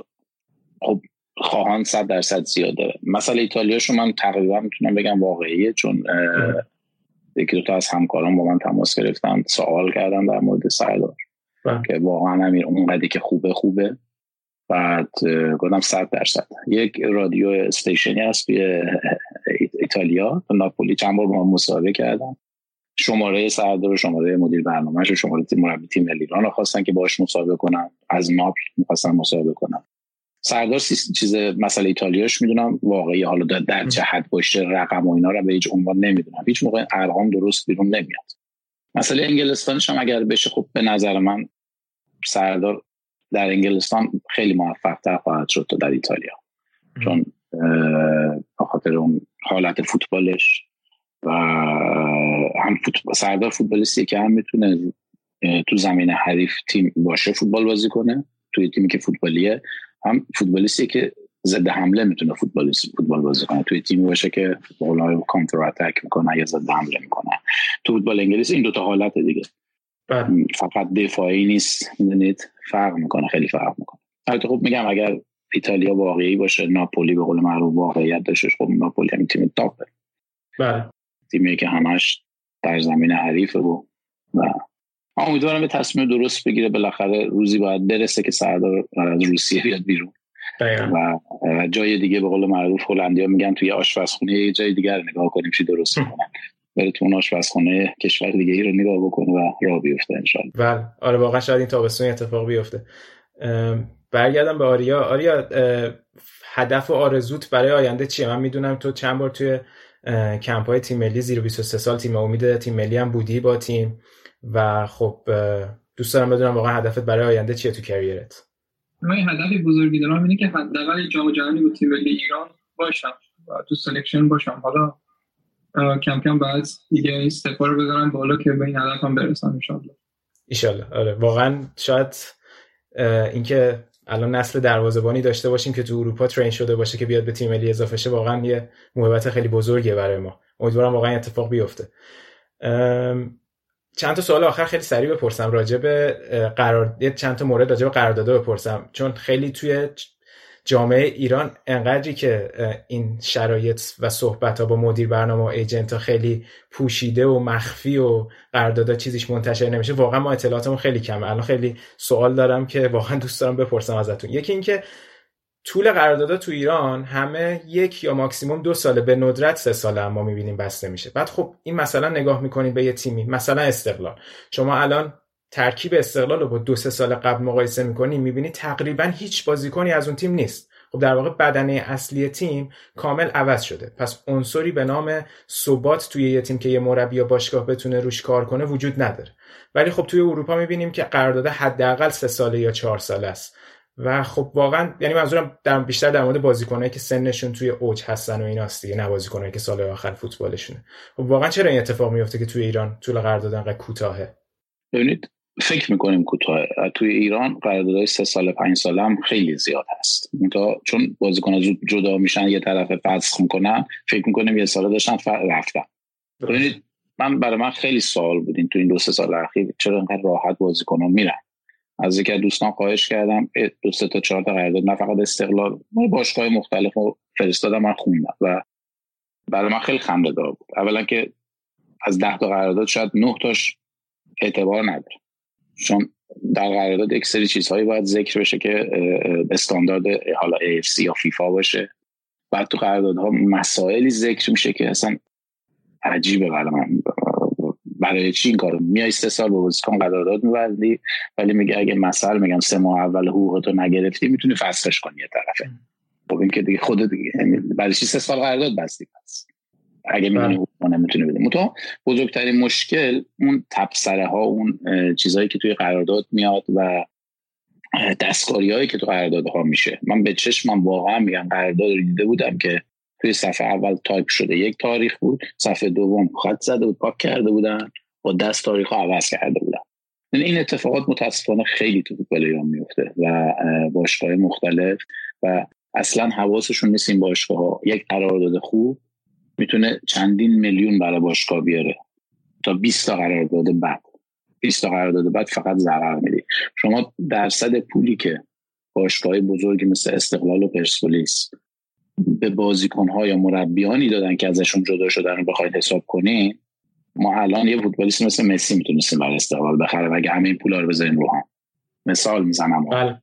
خب خواهان صد درصد زیاد داره. مثلا ایتالیاشو من تقریبا می‌تونم بگم واقعیه چون یکی دو تا از همکاران با من تماس گرفتن سوال کردن در مورد سردار بله. که واقعا امیر اونقدی که خوبه خوبه. بعد گفتم صد درصد. یک رادیو استیشنی هست توی ایتالیا ناپولی. چند بار با من مصاحبه کردم. شماره سردار و شماره مدیر برنامهش و شماره تیم مربی تیم ملی ایران رو خواستن که باش مصاحبه کنم. از ناپل می‌خواستن مصاحبه کنم. سردار چیز مسئله ایتالیاش می‌دونم. واقعی حالا در جهت باشه رقم و اینا رو به هیچ عنوان نمی‌دونم. هیچ موقع ارقام درست بیرون نمیاد. مسئله انگلستانش هم اگر بشه خب به نظر من سردار در انگلستان خیلی موفق تر خواهد شد تا در ایتالیا. چون به خاطر اون حالت فوتبالش و هم فوتبال سردار فوتبالیستی که هم می‌تونه تو زمین حریف تیم باشه فوتبال بازی کنه توی تیمی که فوتبالیه هم فوتبالیستی که ضد حمله می‌تونه فوتبال فوتبال بازی کنه. توی تیمی باشه که فوتبال کانتر اتک می‌کنه یا ضد حمله می‌کنه. تو فوتبال انگلیس این دوتا حالت دیگه. بله. فقط دفاعی نیست می‌دونید؟ فرق می‌کنه خیلی فرق می‌کنه. البته خب میگم اگر ایتالیا واقعی باشه ناپولی به قول معروف واقعیت داشته خب ناپولی هم تیم تاپه. بله. تیمی که همش در زمین حریفه و و امیدوارم به تصمیم درست بگیره بالاخره روزی باید برسه که سردار از روسیه بیاد بیرون. و جای دیگه به قول معروف هلندیا میگن توی آشپزخونه یه جای دیگر نگاه کنیم چی درست می‌کنن. بره تو اون آشپزخونه کشور دیگه ای رو نگاه بکنه و راه بیفته انشالله بله. آره واقعا شاید این تابستون اتفاق بیفته. برگردم به آریا. آریا هدف و آرزوت برای آینده چیه؟ من می‌دونم تو چند بار توی کمپ های تیم ملی زیر 23 سال تیم امید تیم ملی هم بودی با تیم و خب دوست دارم بدونم واقعا هدفت برای آینده چیه تو کریرت؟ من هدفی بزرگی دارم اینه که حداقل جام جهانی با تیم ملی ایران باشم و تو selection باشم. حالا کم کم بعد دیگه این step ا رو بذارم بالا که به این هدفم برسم ان ایشالله آره واقعا شاید اینکه الان نسل دروازه‌بانی داشته باشیم که تو اروپا train شده باشه که بیاد به تیم ملی اضافه شه واقعا یه موهبت خیلی بزرگیه برای ما. امیدوارم واقعا اتفاق بیفته. چند تا سوال آخر خیلی سریع بپرسم. راجع به قرار چند تا مورد راجع به قرارداد بپرسم. چون خیلی توی جامعه ایران انقدری که این شرایط و صحبت ها با مدیر برنامه و ایجنت ها خیلی پوشیده و مخفی و قراردادها چیزیش منتشر نمیشه واقعا ما اطلاعاتمون خیلی کمه. الان خیلی سوال دارم که واقعا دوست دارم بپرسم ازتون. یکی اینکه طول قراردادها تو ایران همه یک یا ماکسیموم دو ساله به ندرت سه ساله اما می‌بینیم بسته میشه. بعد خب این مثلا نگاه می‌کنید به یه تیمی مثلا استقلال. شما الان ترکیب استقلال رو با دو سه سال قبل مقایسه می‌کنی می‌بینی تقریبا هیچ بازیکنی از اون تیم نیست. خب در واقع بدنه اصلی تیم کامل عوض شده. پس عنصری به نام ثبات توی یه تیم که یه مربی یا باشگاه بتونه روش کار کنه وجود نداره. ولی خب توی اروپا می‌بینیم که قرارداد حداقل سه ساله یا چهار ساله است. و خب واقعا یعنی منظورم در بیشتر در مورد بازیکنایی که سنشون توی اوج هستن و ایناست دیگه نه بازیکنایی که سال آخر فوتبالشونه. خب واقعا چرا این اتفاق میفته که توی ایران طول قرارداد انقدر کوتاهه؟ ببینید فکر می‌کنیم کوتاه توی ایران قراردادهای سه سال پنج سال هم خیلی زیاد هست. چون بازیکن زود جدا میشن یه طرف فسخ می‌کنن فکر می‌کنیم یه سال داشتن رفتن. ببینید من برای من خیلی سوال بودین تو این دو سه سال اخیر چرا انقدر راحت بازیکنان میرن؟ از یکی دوستان خواهش کردم دو سه تا چهار تا قرارداد نه فقط استقلال باشگاه مختلف رو فرستادم من خوندم و برای من خیلی خنده دار بود. اولا که از ده تا قرارداد شاید نه تاش اعتبار نداره. چون در قرارداد یک سری چیزهایی باید ذکر بشه که استاندارد حالا AFC یا فیفا باشه. بعد تو قراردادها مسائلی ذکر میشه که اصلا عجیبه برای من. برای چی این کارو؟ میای سه سال با بازیکن قرارداد میبندی ولی میگه اگه مثلا میگم سه ماه اول حقوقتو نگرفتی می‌تونی فسخش کنی یه طرفه. خب این که دیگه خودت دیگه یعنی برای چی سه سال قرارداد بستی پس؟ اگه می‌دونی بله. حقوق نمی‌تونی بده. متو بزرگترین مشکل اون تبصره ها اون چیزهایی که توی قرارداد میاد و دستکاری هایی که تو ها میشه. من به چشمم واقعا میگم قرارداد رو دیده بودم که توی صفحه اول تایپ شده. یک تاریخ بود صفحه دوم خط زده بود پاک کرده بودن با دست تاریخ ها عوض کرده بودن. یعنی این اتفاقات متاسفانه خیلی تو فوتبال ایران میفته و باشگاه مختلف و اصلا حواسشون نیست این باشگاه ها یک قرارداد خوب می‌تونه چندین میلیون برای باشگاه بیاره. تا 20 تا قرارداد بعد. 20 تا قرارداد بعد فقط ضرر میدی. شما درصد پولی که باشگاه بزرگی مثل استقلال و پرسپولیس به بازیکنها یا مربیانی دادن که ازشون جدا شدن رو بخواید حساب کنین ما الان یه فوتبالیست مثل مسی می‌تونستیم برای استقلال بخره اگه همه این پولا رو بزنیم رو هم. مثال می‌زنم. بله.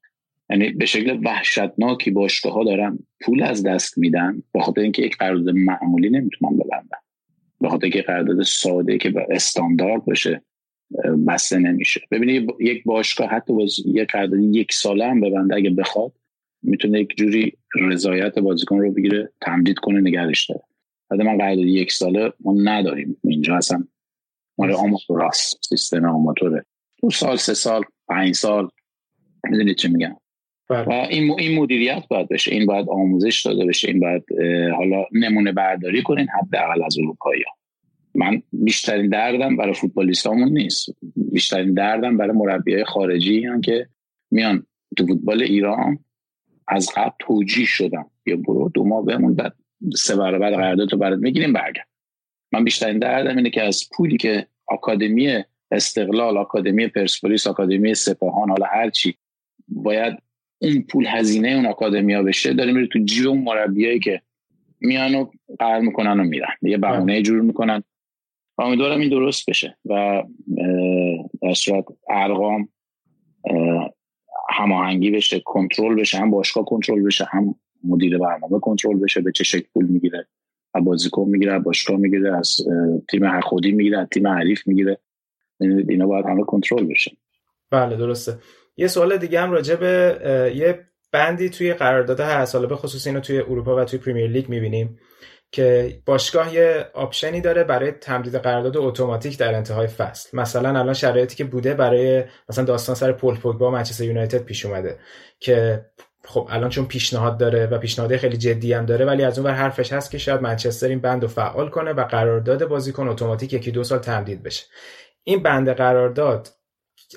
یعنی به شکل وحشتناکی باشگاه ها دارن پول از دست میدن به خاطر اینکه یک قرارداد معمولی نمی‌تونن ببندن. به خاطر اینکه قرارداد ساده که استاندارد بشه بسته نمیشه. ببینید یک باشگاه حتی باز یک قرارداد یک ساله هم ببنده اگه بخواد می‌تونه یک جوری رضایت بازیکن رو بگیره تمدید کنه نگرش داره. بعد من قرارداد یک ساله ما نداریم. اینجا اصلا مال آماتور است سیستم آماتوره. دو سال سه سال پنج سال. می‌دونید چه میگم. و این این مدیریت باید بشه این باید آموزش داده بشه. این باید حالا نمونه برداری کنین حداقل از اروپایی من بیشترین دردم برای فوتبالیستامون نیست. بیشترین دردم برای مربی های خارجی هم که میان تو فوتبال ایران از قبل توجیه شدم یا برو دو ماه بمون بعد سه برابر قرارداد رو برات می‌گیریم برگرد. من بیشترین دردم اینه که از پولی که آکادمی استقلال آکادمی پرسپولیس آکادمی سپاهان حالا هر چی باید اون پول هزینه اون آکادمیا بشه داره میره تو جیب اون مربیایی که میان و قرار می‌کنن و میرن. یه بهونه جور می‌کنن. و امیدوارم این درست بشه و در صورت ارقام هماهنگی بشه کنترل بشه هم باشگاه کنترل بشه هم مدیر برنامه کنترل بشه به چه شکل پول می‌گیره. از بازیکن می‌گیره باشگاه می‌گیره از تیم خودی می‌گیره از تیم حریف می‌گیره. اینا باید همه کنترل بشه بله درسته. یه سوال دیگه هم راجع به یه بندی توی قرارداد هر ساله به خصوص اینو توی اروپا و توی Premier League می‌بینیم که باشگاه یه option ی داره برای تمدید قرارداد اتوماتیک در انتهای فصل. مثلا الان شرایطی که بوده برای مثلا داستان سر پل پوگبا منچستر یونایتد پیش اومده که خب الان چون پیشنهاد داره و پیشنهاد خیلی جدی هم داره ولی از اون ور حرفش هست که شاید منچستر این بند رو فعال کنه و قرارداد بازیکن اتوماتیک یکی دو سال تمدید بشه. این بند قرارداد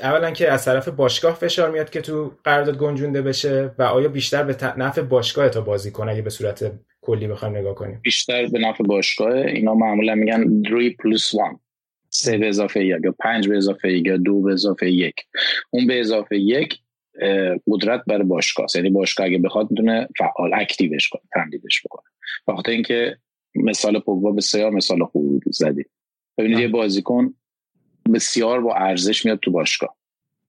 اولا که از طرف باشگاه فشار میاد که تو قرارداد گنجونده بشه و آیا بیشتر به نفع باشگاه تا بازی کنه اگه به صورت کلی بخوایم نگاه کنیم؟ بیشتر به نفع باشگاه. اینا معمولا میگن 3 پلس 1 سه به اضافه یک یا پنج به اضافه یک یا دو به اضافه یک. اون به اضافه یک قدرت برای باشگاه یعنی باشگاه اگه بخواد می‌تونه فعال اکتیوش کنه تمدیدش بکنه. بخاطر اینکه مثال پوگبا بسیار مثال خوبی زدی ببینید یه بازیکن بسیار با ارزش میاد تو باشگاه.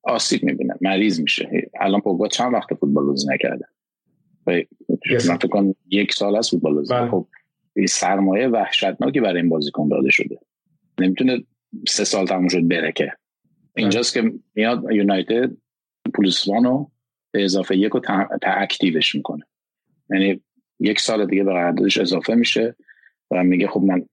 آسیب می‌بینه مریض میشه. الان پوگبا چند وقت فوتبال بازی نکرده؟ من یک سال از فوتبال بازی. بله. خب سرمایه وحشتناکی برای این بازیکن داده شده. نمی‌تونه سه سال تموم شد بره که. اینجاست که میاد یونایتد پولس به اضافه یک رو تا اکتیوش می‌کنه. یعنی یک سال دیگه به قراردادش اضافه میشه و میگه خب من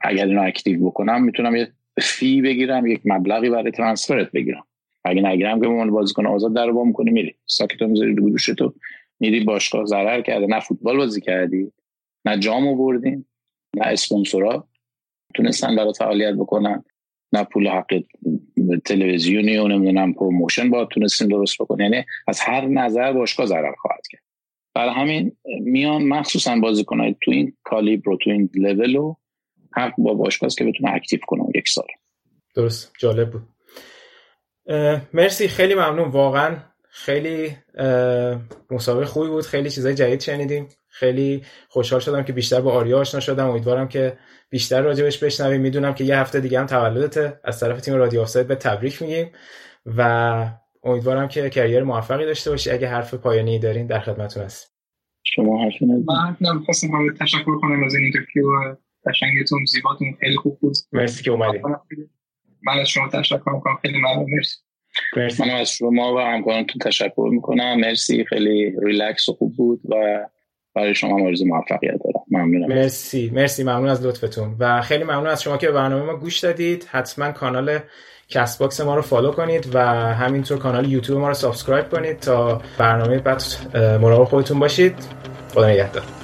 اگر اینو active بکنم می‌تونم یه fee بگیرم یک مبلغی برای transfer ت بگیرم. اگه نگیرم که به بازیکن آزاد در وا می‌کنی میری. ساکتو می‌ذاری رو تو. میری باشگاه ضرر کرده. نه فوتبال بازی کردی نه جام آوردین نه اسپانسورا. تونستن برای فعالیت بکنن. نه پول حق تلویزیونی و نمی‌دونم promotion با تونستیم درست بکنن یعنی از هر نظر باشگاه ضرر خواهد کرد. برای همین میان مخصوصا بازیکنای تو این کالیبر تو این لول حق با باشگاه که بتونه اکتیو کنه یک سال. درست. جالب بود. مرسی. خیلی ممنون. واقعا خیلی مسابقه خوبی بود. خیلی چیزای جدید شنیدیم. خیلی خوشحال شدم که بیشتر با آریا آشنا شدم. امیدوارم که بیشتر راجبش بشنویم. می‌دونم که یه هفته دیگه هم تولدته. از طرف تیم رادیو آفساید به تبریک میگیم و امیدوارم که career موفقی داشته باشی. اگه حرف پایانی دارین در خدمتتون هست شما حرفی من خواستم تشکر کنم از این interview قشنگتون زیباتون خیلی خوب بود. مرسی که اومدی. من از شما تشکر می‌کنم. خیلی ممنون. مرسی. مرسی. من از شما و همکارانتون تشکر می‌کنم. مرسی. خیلی ریلکس و خوب بود و برای شما آرزو موفقیت دارم. ممنونم. مرسی. مرسی. ممنون از لطفتون. و خیلی ممنون از شما که به برنامه ما گوش دادید. حتما کانال Castbox ما رو follow کنید و همینطور کانال یوتیوب ما رو subscribe کنید تا برنامه بعد مراقب خودتون باشید. خدا نگهدار.